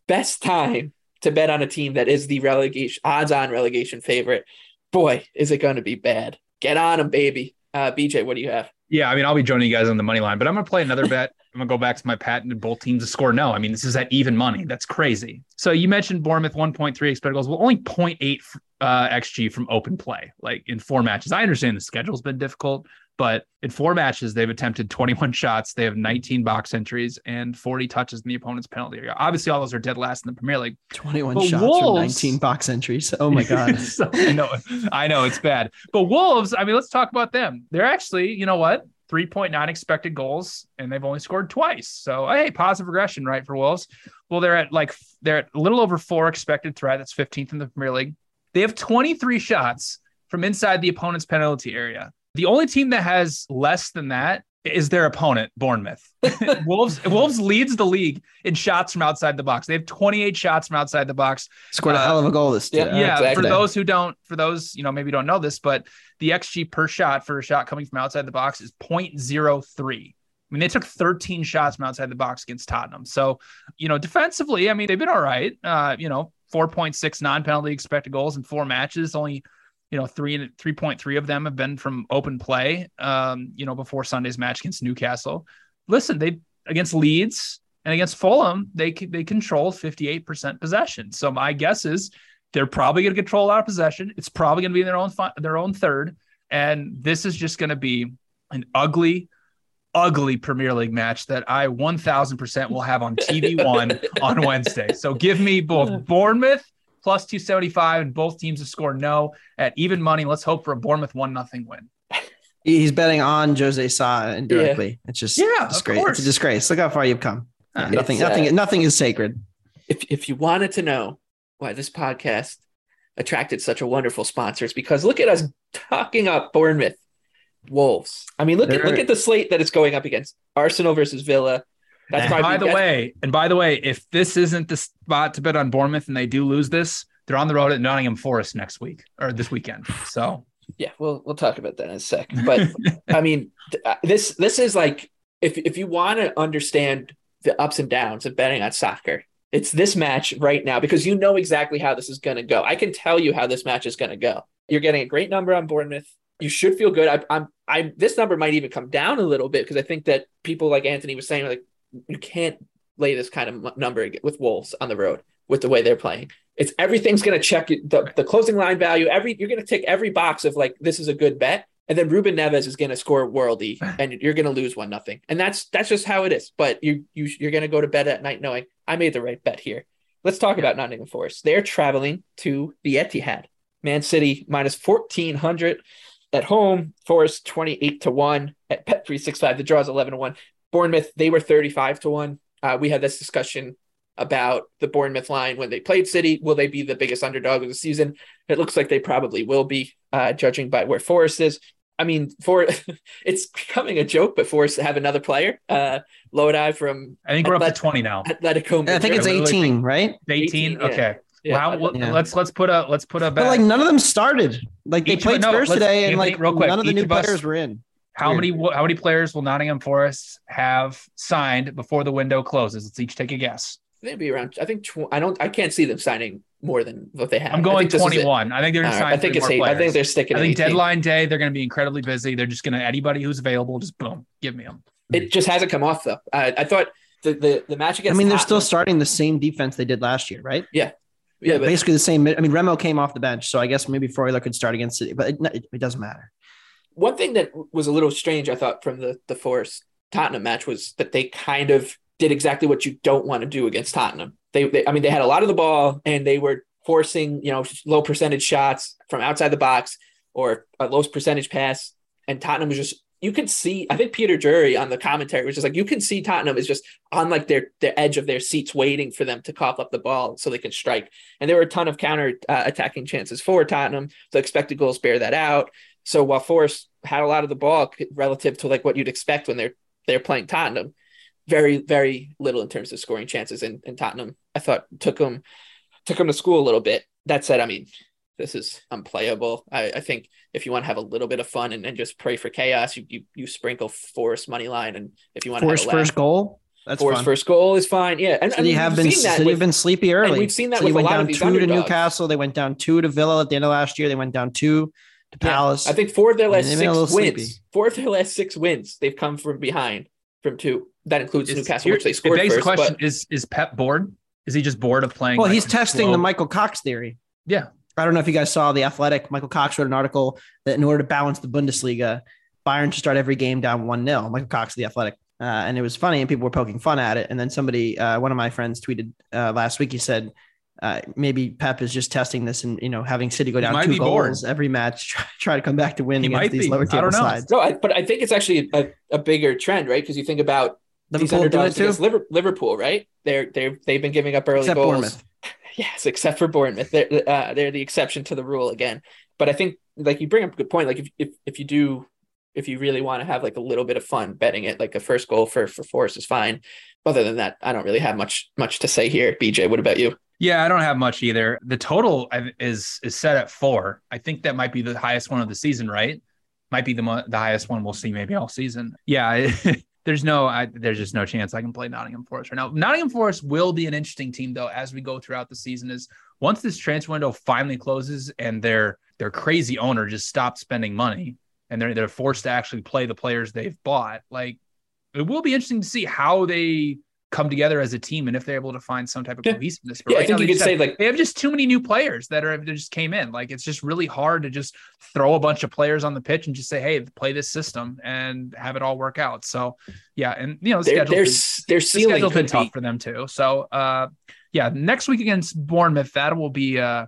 best time to bet on a team that is the relegation odds on relegation favorite. Boy, is it going to be bad. Get on them, baby. Uh, BJ, what do you have? Yeah, I mean, I'll be joining you guys on the money line, but I'm going to play another bet. I'm going to go back to my patented both teams to score no. I mean, this is at even money. That's crazy. So you mentioned Bournemouth 1.3 expected goals. Well, only 0.8 uh, XG from open play, like in four matches. I understand the schedule's been difficult, but in four matches, they've attempted 21 shots. They have 19 box entries and 40 touches in the opponent's penalty area. Obviously, all those are dead last in the Premier League. 21 But shots Wolves- 19 box entries. Oh my God. So, I know, I know it's bad. But Wolves, I mean, let's talk about them. They're actually, you know what? 3.9 expected goals, and they've only scored twice. So, hey, positive regression, right, for Wolves. Well, they're at like they're at a little over four expected threat. That's 15th in the Premier League. They have 23 shots from inside the opponent's penalty area. The only team that has less than that is their opponent, Bournemouth. Wolves Wolves leads the league in shots from outside the box. They have 28 shots from outside the box. Scored a Uh, hell of a goal this yeah, year. yeah, exactly. for those who don't, for those you know maybe don't know this, but the xG per shot for a shot coming from outside the box is 0.03. I mean, they took 13 shots from outside the box against Tottenham. So, you know, defensively, I mean, they've been all right. Uh, you know, 4.6 non-penalty expected goals in four matches. Only, you know, three and 3.3 of them have been from open play. Um, you know, before Sunday's match against Newcastle. Listen, they against Leeds and against Fulham, they they control 58% possession. So my guess is they're probably going to control a lot of possession. It's probably going to be in their own their own third, and this is just going to be an ugly, ugly Premier League match that I 1000% will have on TV one on Wednesday. So give me both Bournemouth plus 275 and both teams to score no at even money. Let's hope for a Bournemouth one nothing win. He's betting on Jose Sa indirectly. It's just Yeah, of disgrace. course. It's a disgrace. Look how far you've come. Yeah, It's, nothing, uh, nothing, nothing is sacred. if if you wanted to know why this podcast attracted such a wonderful sponsor, it's because look at us talking up Bournemouth Wolves. I mean, look at They're- look at the slate that it's going up against Arsenal versus Villa. That's And by the that's- way, and by the way, if this isn't the spot to bet on Bournemouth and they do lose this, they're on the road at Nottingham Forest next week or this weekend. So Yeah, we'll we'll talk about that in a sec. But I mean, th- uh, this this is like if if you want to understand the ups and downs of betting on soccer, it's this match right now because you know exactly how this is going to go. I can tell you how this match is going to go. You're getting a great number on Bournemouth. You should feel good. I, I'm I this number might even come down a little bit because I think that people like Anthony was saying like you can't lay this kind of number with Wolves on the road with the way they're playing. It's everything's going to check the, the closing line value. Every you're going to tick every box of like this is a good bet, and then Ruben Neves is going to score worldy, and you're going to lose one nothing, and that's that's just how it is. But you you you're going to go to bed at night knowing I made the right bet here. Let's talk about Nottingham Forest. They're traveling to the Etihad. Man City minus fourteen hundred at home. Forest twenty eight to one at Bet three six five. The draw is eleven to one. Bournemouth they were thirty five to one. Uh, we had this discussion about the Bournemouth line when they played City. Will they be the biggest underdog of the season? It looks like they probably will be, uh, judging by where Forest is. I mean, for it's becoming a joke, but Forest have another player, uh, Lodi from I think we're up to 20 now. Atletico. I think it's 18, right? 18. 18, yeah. Okay. Yeah. Wow. well, Yeah. Let's let's put a let's put a bet. But like none of them started. Like they Each of- played no, Spurs today, and like real quick, none of the new of us- players were in. How weird. many how many players will Nottingham Forest have signed before the window closes? Let's each take a guess. They'd be around. I think tw- I don't. I can't see them signing more than what they have. I'm going think this is it. 21. I think they're All going right, to sign. I think it's more eight. I think they're sticking. I think 18. deadline day they're going to be incredibly busy. They're just going to anybody who's available, just boom, give me them. It just hasn't come off though. I, I thought the, the the match against. I mean, they're still starting the same defense they did last year, right? Yeah, yeah, but basically the same. I mean, Remo came off the bench, so I guess maybe Freuler could start against City, but it, it, it doesn't matter. One thing that was a little strange, I thought, from the the Forest Tottenham match was that they kind of did exactly what you don't want to do against Tottenham. They, they, I mean, they had a lot of the ball and they were forcing, you know, low percentage shots from outside the box or a low percentage pass, and Tottenham was just. You could see, I think Peter Drury on the commentary was just like, you can see Tottenham is just on like their their edge of their seats, waiting for them to cough up the ball so they can strike. And there were a ton of counter uh, attacking chances for Tottenham. The expected goals bear that out. So while Forest had a lot of the ball relative to like what you'd expect when they're they're playing Tottenham, very very little in terms of scoring chances. And, and Tottenham, I thought took them took them to school a little bit. That said, I mean, this is unplayable. I, I think if you want to have a little bit of fun and, and just pray for chaos, you, you you sprinkle Forest money line, and if you want Force to have a laugh, first goal. That's Forest fun. first goal is fine. Yeah, and, City and have we've been seen that City with- have been sleepy early. we've seen that with a went lot down two to. Newcastle. They went down two to Villa at the end of last year. They went down two to Yeah, Palace. I think four of their last mean, they've been a six wins, sleepy. four of their last six wins, they've come from behind from two. That includes Is- Newcastle, which they scored begs the first. question: But Is is Pep bored? Is he just bored of playing? Well, like, he's testing slow- the Michael Cox theory. Yeah, I don't know if you guys saw the Athletic. Michael Cox wrote an article that in order to balance the Bundesliga, Bayern should start every game down one 0 Michael Cox, the Athletic, uh, and it was funny, and people were poking fun at it. And then somebody, uh, one of my friends, tweeted uh, last week. He said. Uh, maybe Pep is just testing this and you know having City go down two be bored. goals every match, try, try to come back to win He against these be. lower I table sides. no, I, but I think it's actually a, a bigger trend, right? Because you think about these Liverpool doing underdogs against Liverpool, right? They're they're they've been giving up early except goals. Bournemouth. Yes, except for Bournemouth. They're uh, they're the exception to the rule again. But I think like you bring up a good point. Like if if if you do if you really want to have like a little bit of fun betting it, like a first goal for for Forest is fine. Other than that, I don't really have much much to say here. BJ, what about you? Yeah. I don't have much either. The total is is set at four. I think that might be the highest one of the season, right? Might be the mo- the highest one we'll see maybe all season. Yeah. There's no, I, there's just no chance I can play Nottingham Forest right now. Nottingham Forest will be an interesting team though as we go throughout the season. Is once this transfer window finally closes and their their crazy owner just stops spending money and they're they're forced to actually play the players they've bought. Like it will be interesting to see how they come together as a team and if they're able to find some type of Yeah. cohesiveness. But Yeah, I think now you could say have- like they have just too many new players that are that just came in. Like it's just really hard to just throw a bunch of players on the pitch and just say, "Hey, play this system" and have it all work out. So, yeah, and you know, the their schedule's their been- s- their the been tough for them too. So, uh, yeah, next week against Bournemouth, that will be uh,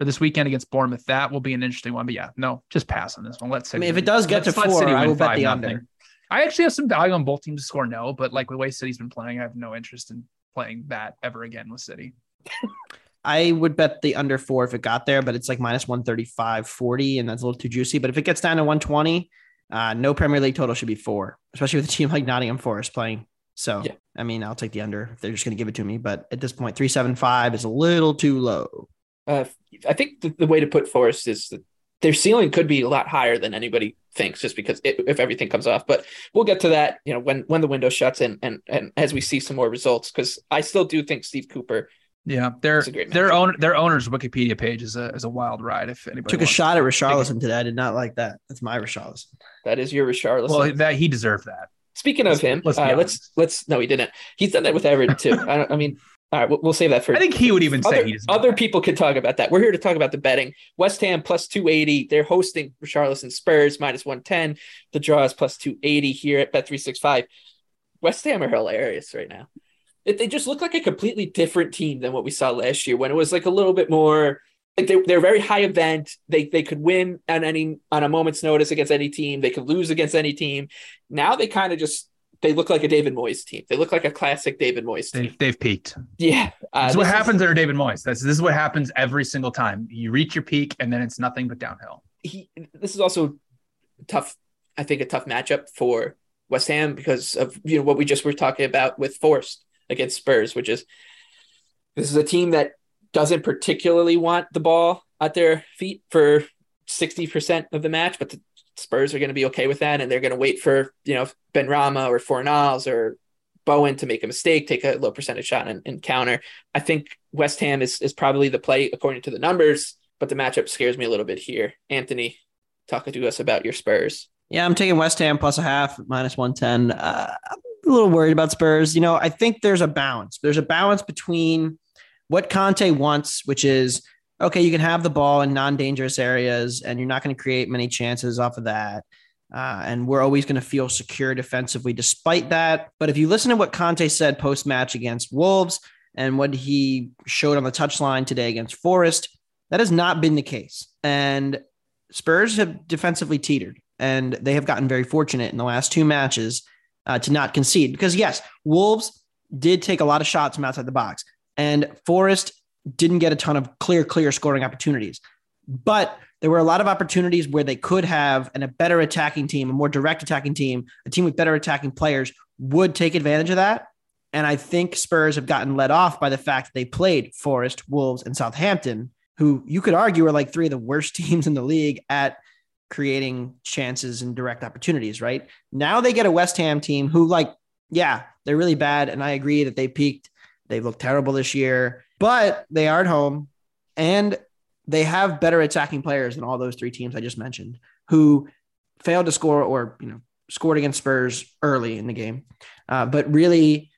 or this weekend against Bournemouth, that will be an interesting one. But yeah, no, just pass on this one. Let's. I mean, if it does get to let four, City I win will bet the under. I actually have some value on both teams to score no, but like the way City's been playing, I have no interest in playing that ever again with City. I would bet the under four if it got there, but it's like minus 135, 40, and that's a little too juicy. But if it gets down to 120, uh, no Premier League total should be four, especially with a team like Nottingham Forest playing. So, Yeah. I mean, I'll take the under if they're just going to give it to me. But at this point, 375 is a little too low. uh, I think the, the way to put Forest is that their ceiling could be a lot higher than anybody thinks, just because it, if everything comes off. But we'll get to that, you know, when when the window shuts and and and as we see some more results, because I still do think Steve Cooper. Yeah, their It's a great their matchup. own their owner's Wikipedia page is a is a wild ride. If anybody Took a shot at to- Richarlison today. I did not like that. That's my Richarlison. That is your Richarlison. Well, that he deserved that. Speaking of let's- him, let's let's uh, let's let's no, he didn't. He's done that with Everton too. I, don't, I mean, all right, we'll, we'll save that for. I think he would even say other, he deserved other people could talk about that. We're here to talk about the betting. West Ham plus 280. They're hosting Richarlison Spurs minus 110. The draw is plus 280 here at Bet365. West Ham are hilarious right now. It, they just look like a completely different team than what we saw last year when it was like a little bit more like they, they're very high event. They they could win on any on a moment's notice against any team. They could lose against any team. Now they kind of just they look like a David Moyes team. They look like a classic David Moyes team. They've, they've peaked. Yeah, uh, That's what this is- happens under David Moyes. That's this is what happens every single time. You reach your peak, and then it's nothing but downhill. he this is also tough i think a tough matchup for west ham because of you know what we just were talking about with forest against spurs which is this is a team that doesn't particularly want the ball at their feet for 60% of the match but the spurs are going to be okay with that and they're going to wait for you know Benrahma or fornals or Bowen to make a mistake, take a low percentage shot and, and counter. I think West Ham is is probably the play according to the numbers, but the matchup scares me a little bit here. Anthony, talk to us about your Spurs. Yeah, I'm taking West Ham plus a half, minus 110. Uh, I'm a little worried about Spurs. You know, I think there's a balance. There's a balance between what Conte wants, which is okay, you can have the ball in non dangerous areas and you're not going to create many chances off of that. Uh, and we're always going to feel secure defensively despite that. But if you listen to what Conte said post match against Wolves and what he showed on the touchline today against Forest, that has not been the case. And Spurs have defensively teetered and they have gotten very fortunate in the last two matches uh, to not concede. Because, yes, Wolves did take a lot of shots from outside the box, and Forest didn't get a ton of clear, clear scoring opportunities. But there were a lot of opportunities where they could have, and a better attacking team, a more direct attacking team, a team with better attacking players would take advantage of that. And I think Spurs have gotten let off by the fact that they played Forest, Wolves, and Southampton, who you could argue are like three of the worst teams in the league at creating chances and direct opportunities, right? Now they get a West Ham team who, like, yeah, they're really bad. And I agree that they peaked. They look terrible this year, but they are at home. And they have better attacking players than all those three teams I just mentioned who failed to score or you know scored against Spurs early in the game. Uh, but really,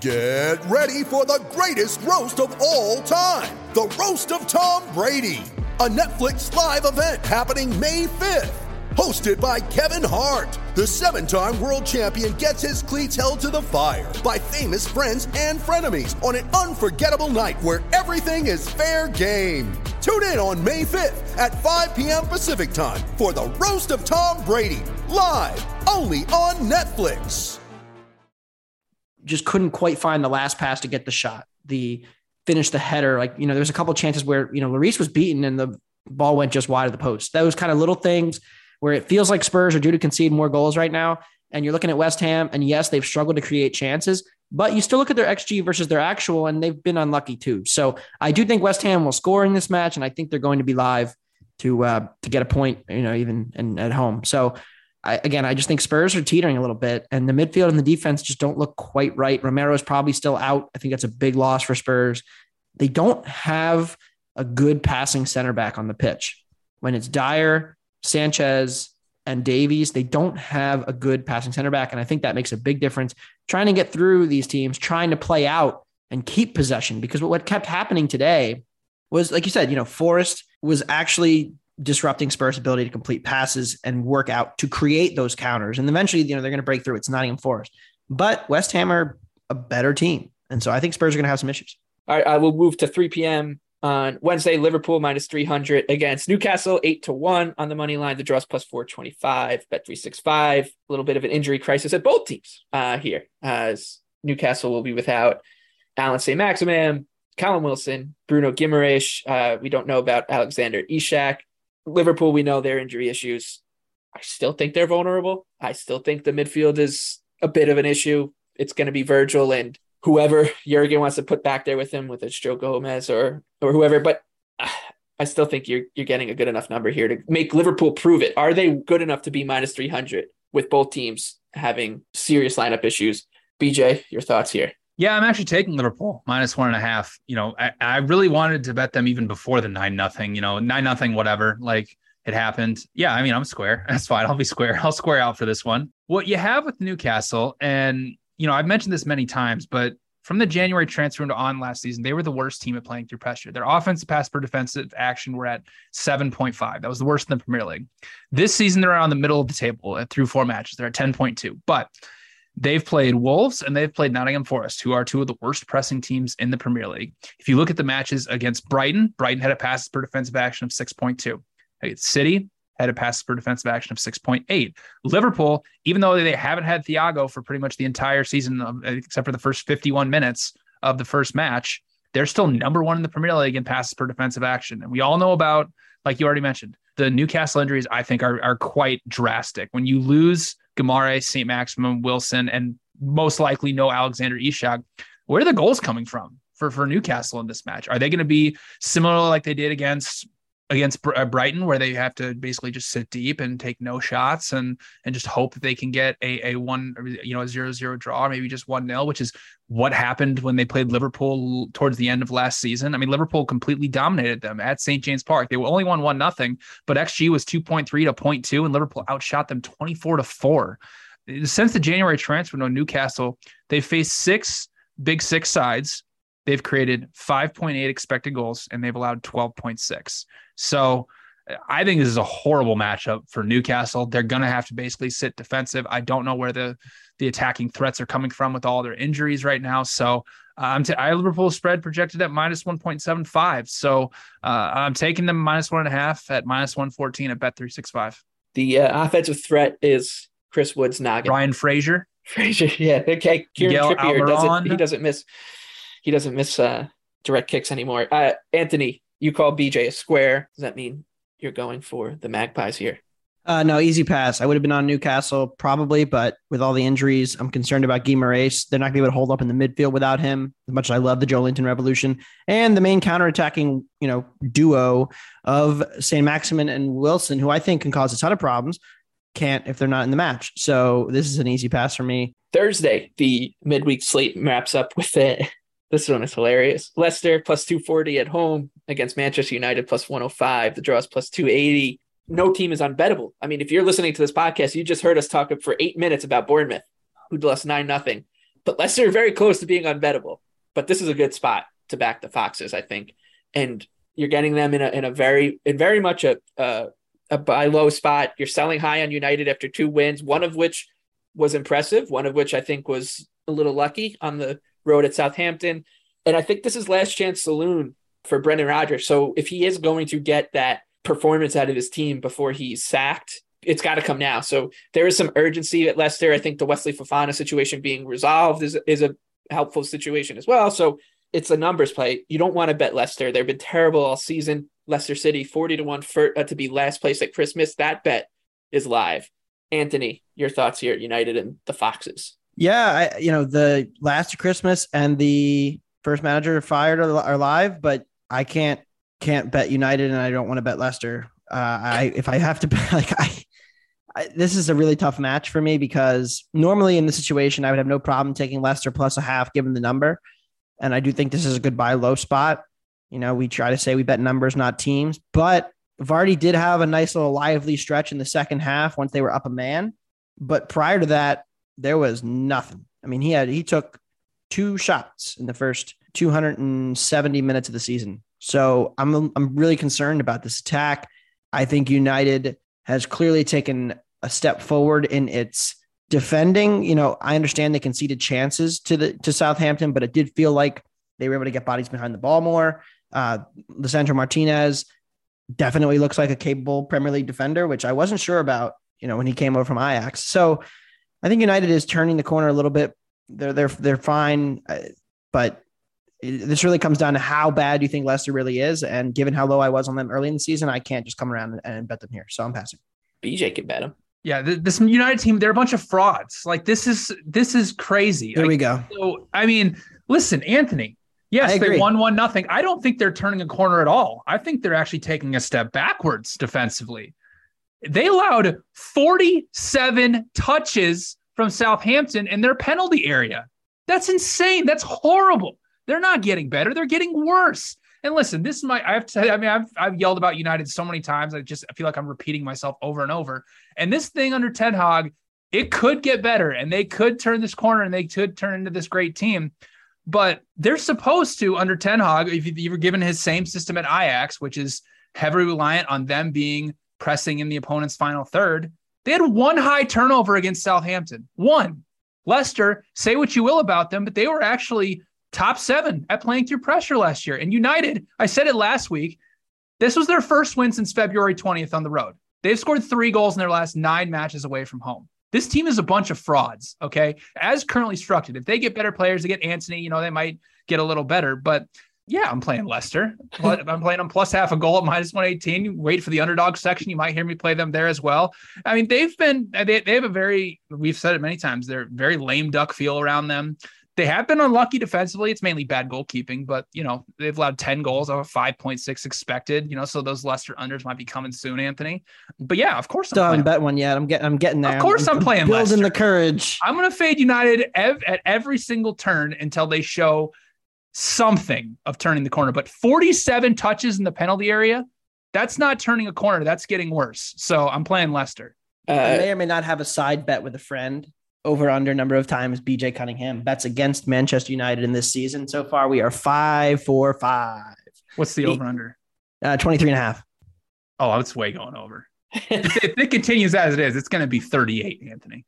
get ready for the greatest roast of all time: the roast of Tom Brady, a Netflix live event happening May fifth. Hosted by Kevin Hart, the seven time world champion gets his cleats held to the fire by famous friends and frenemies on an unforgettable night where everything is fair game. Tune in on May 5th at 5 p.m. Pacific time for the Roast of Tom Brady, live only on Netflix. Just couldn't quite find the last pass to get the shot. The finish the header. Like, you know, there was a couple chances where, you know, Lloris was beaten and the ball went just wide of the post. Those kind of little things where it feels like Spurs are due to concede more goals right now. And you're looking at West Ham, and yes, they've struggled to create chances, but you still look at their XG versus their actual, and they've been unlucky too. So I do think West Ham will score in this match, and I think they're going to be live to uh, to get a point, you know, even in, at home. So I, again, I just think Spurs are teetering a little bit, and the midfield and the defense just don't look quite right. Romero is probably still out. I think that's a big loss for Spurs. They don't have a good passing center back on the pitch. When it's Dier, Sanchez and Davies, they don't have a good passing center back. And I think that makes a big difference trying to get through these teams, trying to play out and keep possession. Because what kept happening today was, like you said, you know, Forest was actually disrupting Spurs' ability to complete passes and work out to create those counters. And eventually, you know, they're going to break through. It's Nottingham Forest. But West Ham are a better team. And so I think Spurs are going to have some issues. All right, I will move to 3 p.m on Wednesday, Liverpool minus 300 against Newcastle, 8 to 1 on the money line. The draws plus 425, bet 365. A little bit of an injury crisis at both teams uh, here, as Newcastle will be without Allan Saint-Maximin, Callum Wilson, Bruno Guimaraes. Uh, we don't know about Alexander Isak. Liverpool, we know their injury issues. I still think they're vulnerable. I still think the midfield is a bit of an issue. It's going to be Virgil and whoever Jurgen wants to put back there with him, with it's Joe Gomez or or whoever. But uh, I still think you're you're getting a good enough number here to make Liverpool prove it. Are they good enough to be minus three hundred with both teams having serious lineup issues? BJ, your thoughts here? Yeah, I'm actually taking Liverpool minus one and a half. You know, I, I really wanted to bet them even before the nine nothing. You know, nine nothing, whatever. Like it happened. Yeah, I mean, I'm square. That's fine. I'll be square. I'll square out for this one. What you have with Newcastle, and you know, I've mentioned this many times, but from the January transfer into on last season, they were the worst team at playing through pressure. Their offensive pass per defensive action were at 7.5. That was the worst in the Premier League. This season, they're on the middle of the table at through four matches. They're at 10.2. But they've played Wolves and they've played Nottingham Forest, who are two of the worst pressing teams in the Premier League. If you look at the matches against Brighton, Brighton had a passes per defensive action of 6.2. City, had a passes per defensive action of 6.8. Liverpool, even though they haven't had Thiago for pretty much the entire season, except for the first 51 minutes of the first match, they're still number one in the Premier League in passes per defensive action. And we all know about, like you already mentioned, the Newcastle injuries, I think, are, are quite drastic. When you lose Guimaraes, St. Maximin, Wilson, and most likely no Alexander Isak, where are the goals coming from for, for Newcastle in this match? Are they going to be similar like they did against against uh, Brighton, where they have to basically just sit deep and take no shots and and just hope that they can get a a one you know a zero zero draw, maybe just one nil, which is what happened when they played Liverpool towards the end of last season. I mean, Liverpool completely dominated them at St. James Park. They only won one nothing, but XG was two point three to 0.2, and Liverpool outshot them twenty four to four. Since the January transfer window, Newcastle they faced six big six sides. They've created 5.8 expected goals and they've allowed 12.6. So I think this is a horrible matchup for Newcastle. They're going to have to basically sit defensive. I don't know where the the attacking threats are coming from with all their injuries right now. So uh, I'm t- I Liverpool spread projected at minus 1.75. So uh, I'm taking them minus one and a half at minus 114 at bet 365. The uh, offensive threat is Chris Wood's noggin. Ryan Fraser. Fraser, yeah. Okay. Kieran Trippier doesn't he doesn't miss he doesn't miss uh direct kicks anymore. Uh Anthony, you call BJ a square. Does that mean you're going for the Magpies here? Uh, no, easy pass. I would have been on Newcastle probably, but with all the injuries, I'm concerned about Guimaraes. They're not going to be able to hold up in the midfield without him. As much as I love the Joelinton Revolution and the main counterattacking, you know, duo of St. Maximin and Wilson, who I think can cause a ton of problems, can't if they're not in the match. So this is an easy pass for me. Thursday, the midweek slate wraps up with it. This one is hilarious. Leicester plus 240 at home against Manchester United plus 105. The draw is plus 280. No team is unbettable. I mean, if you're listening to this podcast, you just heard us talk for eight minutes about Bournemouth, who lost 9 nothing. But Leicester are very close to being unbettable. But this is a good spot to back the Foxes, I think. And you're getting them in a, in a very, in very much a, uh, a buy low spot. You're selling high on United after two wins, one of which was impressive, one of which I think was a little lucky on the road at Southampton. And I think this is last chance saloon for Brendan Rodgers. So if he is going to get that performance out of his team before he's sacked, it's got to come now. So there is some urgency at Leicester. I think the Wesley Fofana situation being resolved is, is a helpful situation as well. So it's a numbers play. You don't want to bet Leicester. They've been terrible all season. Leicester City 40 to 1 for, uh, to be last place at Christmas. That bet is live. Anthony, your thoughts here, at United and the Foxes. Yeah, I, you know, the last Christmas and the first manager fired are, are live, but I can't can't bet United and I don't want to bet Leicester. Uh, I if I have to bet, like I, I, this is a really tough match for me because normally in this situation I would have no problem taking Leicester plus a half given the number, and I do think this is a good buy low spot. You know, we try to say we bet numbers, not teams, but Vardy did have a nice little lively stretch in the second half once they were up a man. But prior to that, there was nothing. I mean, he had he took two shots in the first 270 minutes of the season. So I'm I'm really concerned about this attack. I think United has clearly taken a step forward in its defending. You know, I understand they conceded chances to the to Southampton, but it did feel like they were able to get bodies behind the ball more. Uh, Lisandro Martinez definitely looks like a capable Premier League defender, which I wasn't sure about. You know, when he came over from Ajax. So I think United is turning the corner a little bit. They're they're they're fine, uh, but this really comes down to how bad you think Leicester really is. And given how low I was on them early in the season, I can't just come around and, and bet them here. So I'm passing. BJ can bet them. Yeah, this United team, they're a bunch of frauds. Like this is this is crazy. Here Like, we go. So I mean, listen, Anthony. Yes, they won one nothing. I don't think they're turning a corner at all. I think they're actually taking a step backwards defensively. They allowed 47 touches from Southampton in their penalty area. That's insane. That's horrible. They're not getting better. They're getting worse. And listen, this is my I have to I mean I've I've yelled about United so many times. I just I feel like I'm repeating myself over and over. And this thing under Ten Hag, it could get better and they could turn this corner and they could turn into this great team. But they're supposed to under Ten Hag, if you were given his same system at Ajax, which is heavily reliant on them being pressing in the opponent's final third, they had one high turnover against Southampton. One. Leicester, say what you will about them, but they were actually top seven at playing through pressure last year. And United, I said it last week, this was their first win since February 20th on the road. They've scored three goals in their last nine matches away from home. This team is a bunch of frauds, okay? As currently structured, if they get better players, they get Anthony, you know, they might get a little better. But yeah, I'm playing Leicester. I'm playing them plus half a goal at minus 118. Wait for the underdog section. You might hear me play them there as well. I mean, they've been, they, they have a very, we've said it many times, they're very lame duck feel around them. They have been unlucky defensively. It's mainly bad goalkeeping, but you know they've allowed ten goals of a five point six expected. You know, so those Leicester unders might be coming soon, Anthony. But yeah, of course, Still haven't bet one yet. I'm getting. I'm getting there. Of course, I'm, playing. building Leicester. the courage. I'm going to fade United ev- at every single turn until they show something of turning the corner. But 47 touches in the penalty area, that's not turning a corner. That's getting worse. So I'm playing Leicester. I may or may not have a side bet with a friend over under number of times BJ Cunningham bets against Manchester United in this season. So far, we are five, four, five. What's the over under? Uh, 23 and a half. Oh, it's way going over. if, if it continues as it is, it's going to be 38, Anthony.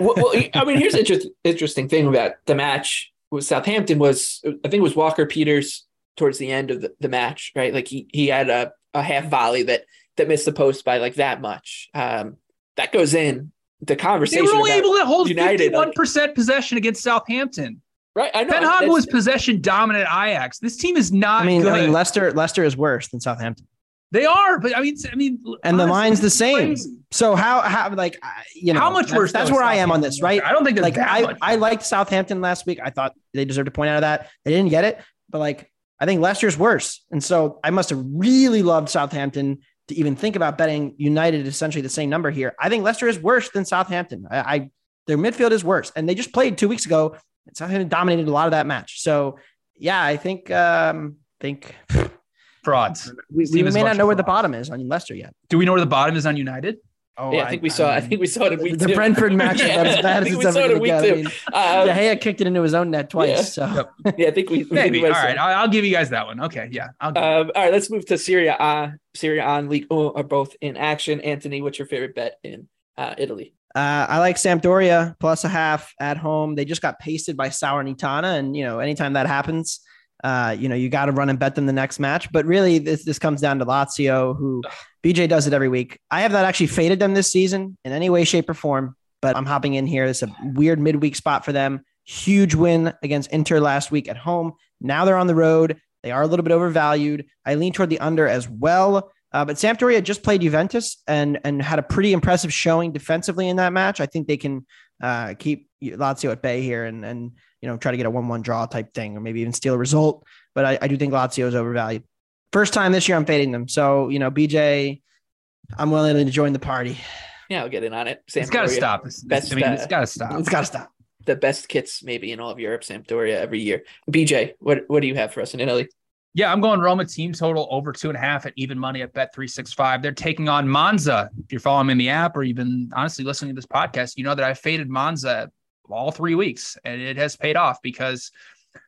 well, well, I mean, here's an interest, interesting thing about the match with Southampton was I think it was Walker Peters towards the end of the, the match, right? Like he he had a, a half volley that that missed the post by like that much. Um, that goes in the conversation. They were only able to hold United, 51% like- possession against Southampton. right? I know. Ben that's- Hogg was possession dominant at Ajax. This team is not I mean, good. I mean, Leicester, Leicester is worse than Southampton, they are, but I mean, I mean, and the line's the same. crazy. So how, how, like, you know, How much that's- worse, That's where I am on this, right? I don't think like I, I liked Southampton last week. I thought they deserved a point out of that. They didn't get it, but like I think Leicester's worse, and so I must have really loved Southampton to even think about betting United essentially the same number here. I think Leicester is worse than Southampton. I, I their midfield is worse, and they just played two weeks ago. and Southampton dominated a lot of that match. So yeah, I think um think frauds. we, we may not know of where the bottom is on Leicester yet. Do we know where the bottom is on United? Oh, yeah, I think we saw. I think we saw it in week the two. Brentford match is about as bad I think we saw it in week go. I mean, Uh, De Gea kicked it into his own net twice. yeah. So yeah, I think we Maybe. we All might have right. saw- I'll, I'll give you guys that one. Okay. Yeah. I'll give Um, all right, let's move to Serie A. Uh, Serie A on League oh, are both in action. Anthony, what's your favorite bet in uh, Italy? Uh, I like Sampdoria plus a half at home. They just got pasted by Sour Salernitana, and you know, anytime that happens, uh, you know, you got to run and bet them the next match. But really, this this comes down to Lazio, who BJ does it every week. I have not actually faded them this season in any way, shape, or form. But I'm hopping in here. It's a weird midweek spot for them. Huge win against Inter last week at home. Now they're on the road. They are a little bit overvalued. I lean toward the under as well. Uh, but Sampdoria just played Juventus and and had a pretty impressive showing defensively in that match. I think they can uh, keep Lazio at bay here and and you know try to get a one-one draw type thing, or maybe even steal a result. But I, I do think Lazio is overvalued. First time this year, I'm fading them. So you know, BJ, I'm willing to join the party. Yeah, I'll get in on it. It's got to stop. It's, Best, I mean, uh, it's got to stop. It's got to stop. the best kits maybe in all of Europe. Sampdoria every year. BJ, what what do you have for us in Italy? Yeah, I'm going Roma team total over two and a half at even money at bet three six five. They're taking on Monza. If you're following me in the app or even honestly listening to this podcast, you know that I faded Monza all three weeks, and it has paid off because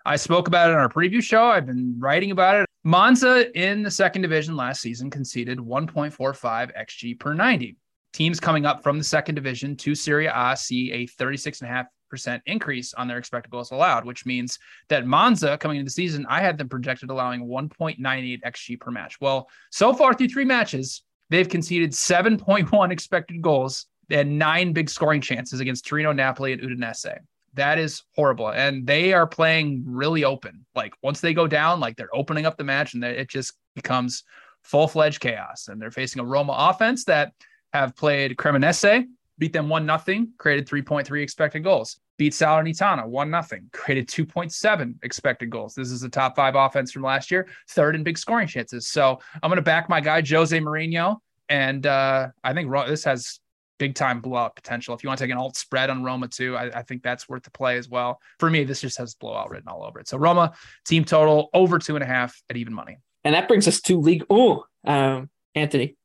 I spoke about it on our preview show. I've been writing about it. Monza in the second division last season conceded 1.45 xG per 90. Teams coming up from the second division to Serie A see a 36.5% increase on their expected goals allowed, which means that Monza coming into the season, I had them projected allowing 1.98 xG per match. Well, so far through three matches, they've conceded 7.1 expected goals. They had nine big scoring chances against Torino, Napoli, and Udinese. That is horrible. And they are playing really open. Like once they go down, like they're opening up the match and it just becomes full fledged chaos. And they're facing a Roma offense that have played Cremonese, beat them 1 0, created 3.3 expected goals. Beat Salernitana 1 0, created 2.7 expected goals. This is the top five offense from last year, third in big scoring chances. So I'm going to back my guy, Jose Mourinho. And uh, I think this has big time blowout potential. If you want to take an alt spread on Roma too, I, I think that's worth the play as well. For me, this just has blowout written all over it. So Roma team total over two and a half at even money. And that brings us to League. Oh, um, Anthony,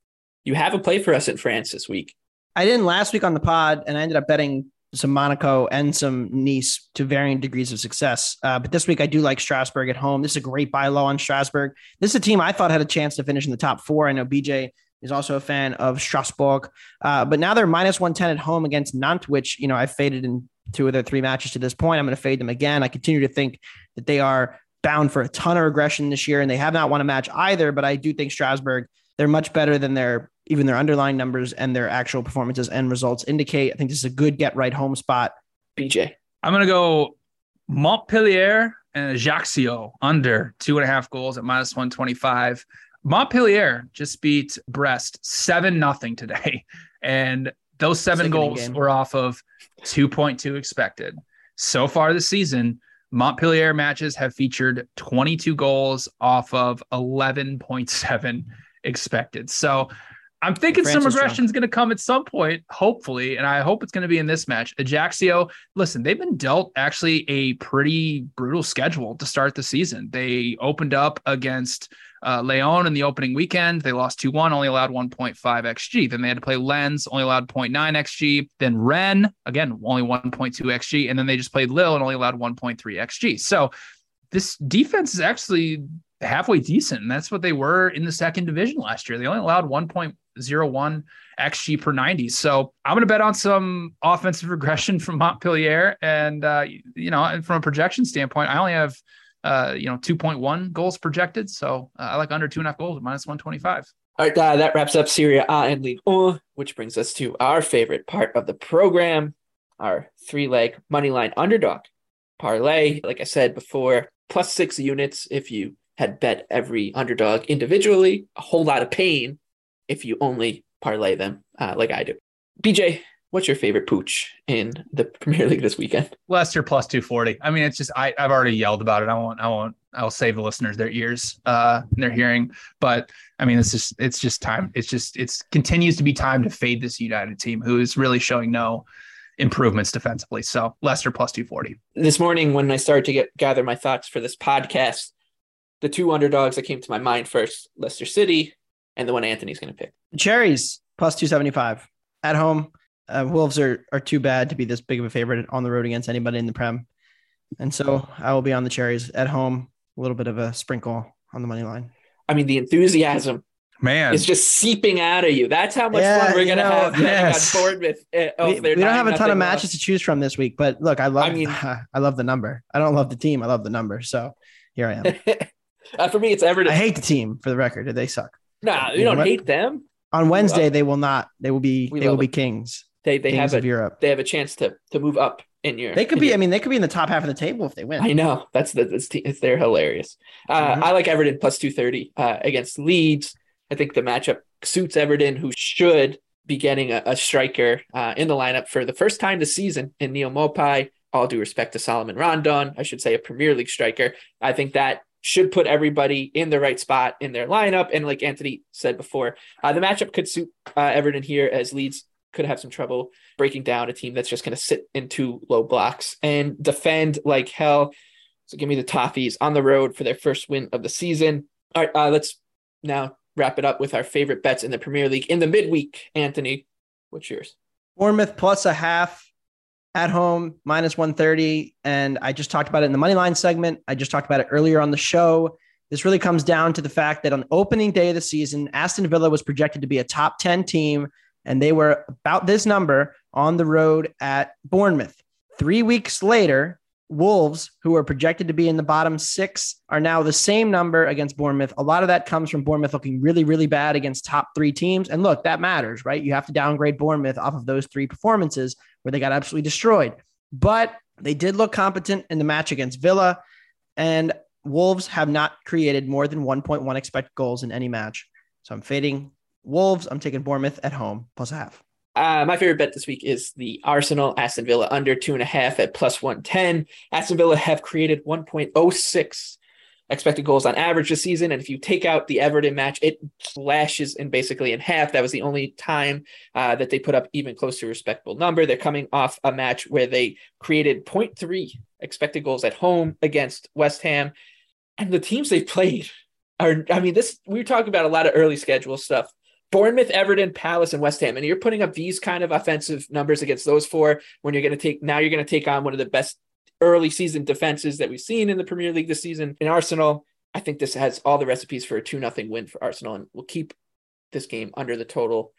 you have a play for us in France this week. I didn't last week on the pod, and I ended up betting some Monaco and some Nice to varying degrees of success. Uh, but this week, I do like Strasbourg at home. This is a great buy low on Strasbourg. This is a team I thought had a chance to finish in the top four. I know BJ is also a fan of Strasbourg, uh, but now they're minus 110 at home against Nantes, which, you know, I've faded in two of their three matches to this point. I'm going to fade them again. I continue to think that they are bound for a ton of regression this year, and they have not won a match either. But I do think Strasbourg, they're much better than their even their underlying numbers and their actual performances and results indicate. I think this is a good get right home spot. BJ. I'm going to go Montpellier and Ajaccio under two and a half goals at minus 125. Montpellier just beat Brest 7 nothing today. And those seven goals game. were off of 2.2 expected. So far this season, Montpellier matches have featured 22 goals off of 11.7 expected. So I'm thinking France some regression is going to come at some point, hopefully, and I hope it's going to be in this match. Ajaccio, listen, they've been dealt actually a pretty brutal schedule to start the season. They opened up against uh, Lyon in the opening weekend. They lost 2 1, only allowed 1.5 XG. Then they had to play Lens, only allowed 0.9 XG. Then Rennes, again, only 1.2 XG. And then they just played Lille and only allowed 1.3 XG. So this defense is actually halfway decent. And that's what they were in the second division last year. They only allowed 1.01 XG per 90. So I'm going to bet on some offensive regression from Montpellier. And, uh, you know, from a projection standpoint, I only have, uh, you know, 2.1 goals projected. So uh, I like under two and a half goals, minus 125. All right, uh, that wraps up Serie A and League which brings us to our favorite part of the program, our three leg money line underdog parlay. Like I said before, plus six units if you had bet every underdog individually, a whole lot of pain if you only parlay them uh, like I do. BJ, what's your favorite pooch in the Premier League this weekend? Leicester plus 240. I mean, it's just I, I've already yelled about it. I won't I won't I'll save the listeners their ears uh and their hearing. But I mean it's just it's just time. It's just it's continues to be time to fade this United team who is really showing no improvements defensively. So Leicester plus 240. This morning when I started to get gather my thoughts for this podcast, the two underdogs that came to my mind first, Leicester City and the one Anthony's going to pick. Cherries plus 275 at home. Uh, Wolves are, are too bad to be this big of a favorite on the road against anybody in the Prem. And so I will be on the Cherries at home. A little bit of a sprinkle on the money line. I mean, the enthusiasm Man, is just seeping out of you. That's how much Yeah, fun we're going to know, have betting yes. on Bournemouth. Uh, off we, their we don't have a ton of matches loss. to choose from this week, but look, I love I mean- I love the number. I don't love the team. I love the number. So here I am. uh, for me, it's Everton. I hate the team for the record. They suck. nah, you You don't what? hate them. On Wednesday, they will not. They will be. We They will love be them. kings. They they kings have a Europe. they have a chance to to move up in your. They could be. your- I mean, they could be in the top half of the table if they win. I know that's the that's they're hilarious. Uh, Mhm. I like Everton plus two thirty uh, against Leeds. I think the matchup suits Everton, who should be getting a, a striker uh, in the lineup for the first time this season in Neal Maupay. All due respect to Salomon Rondon, I should say a Premier League striker. I think that should put everybody in the right spot in their lineup. And like Anthony said before, uh, the matchup could suit uh, Everton here as Leeds could have some trouble breaking down a team that's just going to sit in two low blocks and defend like hell. So give me the Toffees on the road for their first win of the season. All right, uh, let's now wrap it up with our favorite bets in the Premier League in the midweek. Anthony, what's yours? Bournemouth plus a half at home, minus 130. And I just talked about it in the money line segment. I just talked about it earlier on the show. This really comes down to the fact that on opening day of the season, Aston Villa was projected to be a top 10 team, and they were about this number on the road at Bournemouth. Three weeks later, Wolves, who are projected to be in the bottom six, are now the same number against Bournemouth. A lot of that comes from Bournemouth looking really, really bad against top three teams. And look, that matters, right? You have to downgrade Bournemouth off of those three performances where they got absolutely destroyed. But they did look competent in the match against Villa. And Wolves have not created more than 1.1 expected goals in any match. So I'm fading Wolves. I'm taking Bournemouth at home plus a half. Uh, my favorite bet this week is the Arsenal Aston Villa under two and a half at plus 110. Aston Villa have created 1.06 expected goals on average this season. And if you take out the Everton match, it slashes in basically in half. That was the only time uh, that they put up even close to a respectable number. They're coming off a match where they created 0.3 expected goals at home against West Ham. And the teams they've played are, I mean, this, we were talking about a lot of early schedule stuff. Bournemouth, Everton, Palace, and West Ham. And you're putting up these kind of offensive numbers against those four when you're going to take, now you're going to take on one of the best early season defenses that we've seen in the Premier League this season in Arsenal. I think this has all the recipes for a 2 nothing win for Arsenal and we'll keep this game under the total.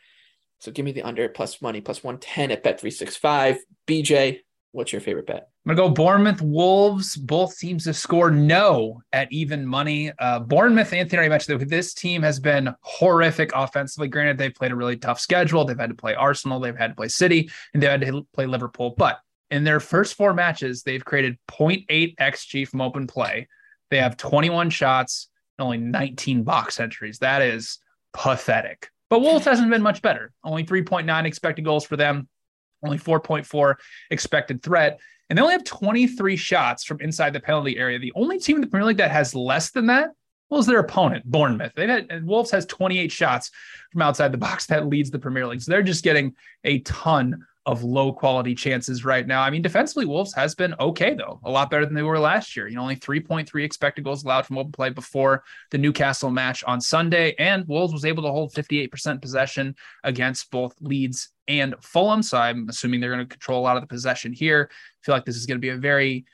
So give me the under plus money plus 110 at Bet365. BJ, what's your favorite bet? I'm gonna go Bournemouth, Wolves. Both teams have scored no at even money. Uh, Bournemouth, Anthony already mentioned that this team has been horrific offensively. Granted, they've played a really tough schedule. They've had to play Arsenal, they've had to play City, and they've had to play Liverpool. But in their first four matches, they've created 0.8 xG from open play. They have 21 shots and only 19 box entries. That is pathetic. But Wolves hasn't been much better. Only 3.9 expected goals for them, only 4.4 expected threat. and they only have 23 shots from inside the penalty area. The only team in the Premier League that has less than that well, is their opponent, Bournemouth. They've had Wolves has 28 shots from outside the box that leads the Premier League. So they're just getting a ton of low quality chances right now. I mean, defensively, Wolves has been okay though, a lot better than they were last year. You know, only 3.3 expected goals allowed from open play before the Newcastle match on Sunday, and Wolves was able to hold 58% possession against both Leeds and Fulham. So I'm assuming they're going to control a lot of the possession here. I feel like this is going to be a very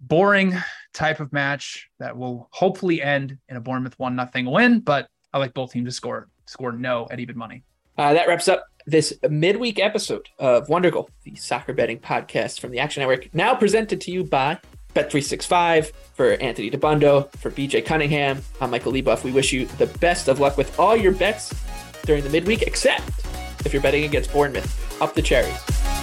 boring type of match that will hopefully end in a Bournemouth one nothing win. But I like both teams to score score no at even money. Uh, that wraps up this midweek episode of Wondergoal, the soccer betting podcast from the Action Network, now presented to you by Bet365 for Anthony Dabbundo, for BJ Cunningham. I'm Michael Leboff. We wish you the best of luck with all your bets during the midweek, except if you're betting against Bournemouth. Up the cherries.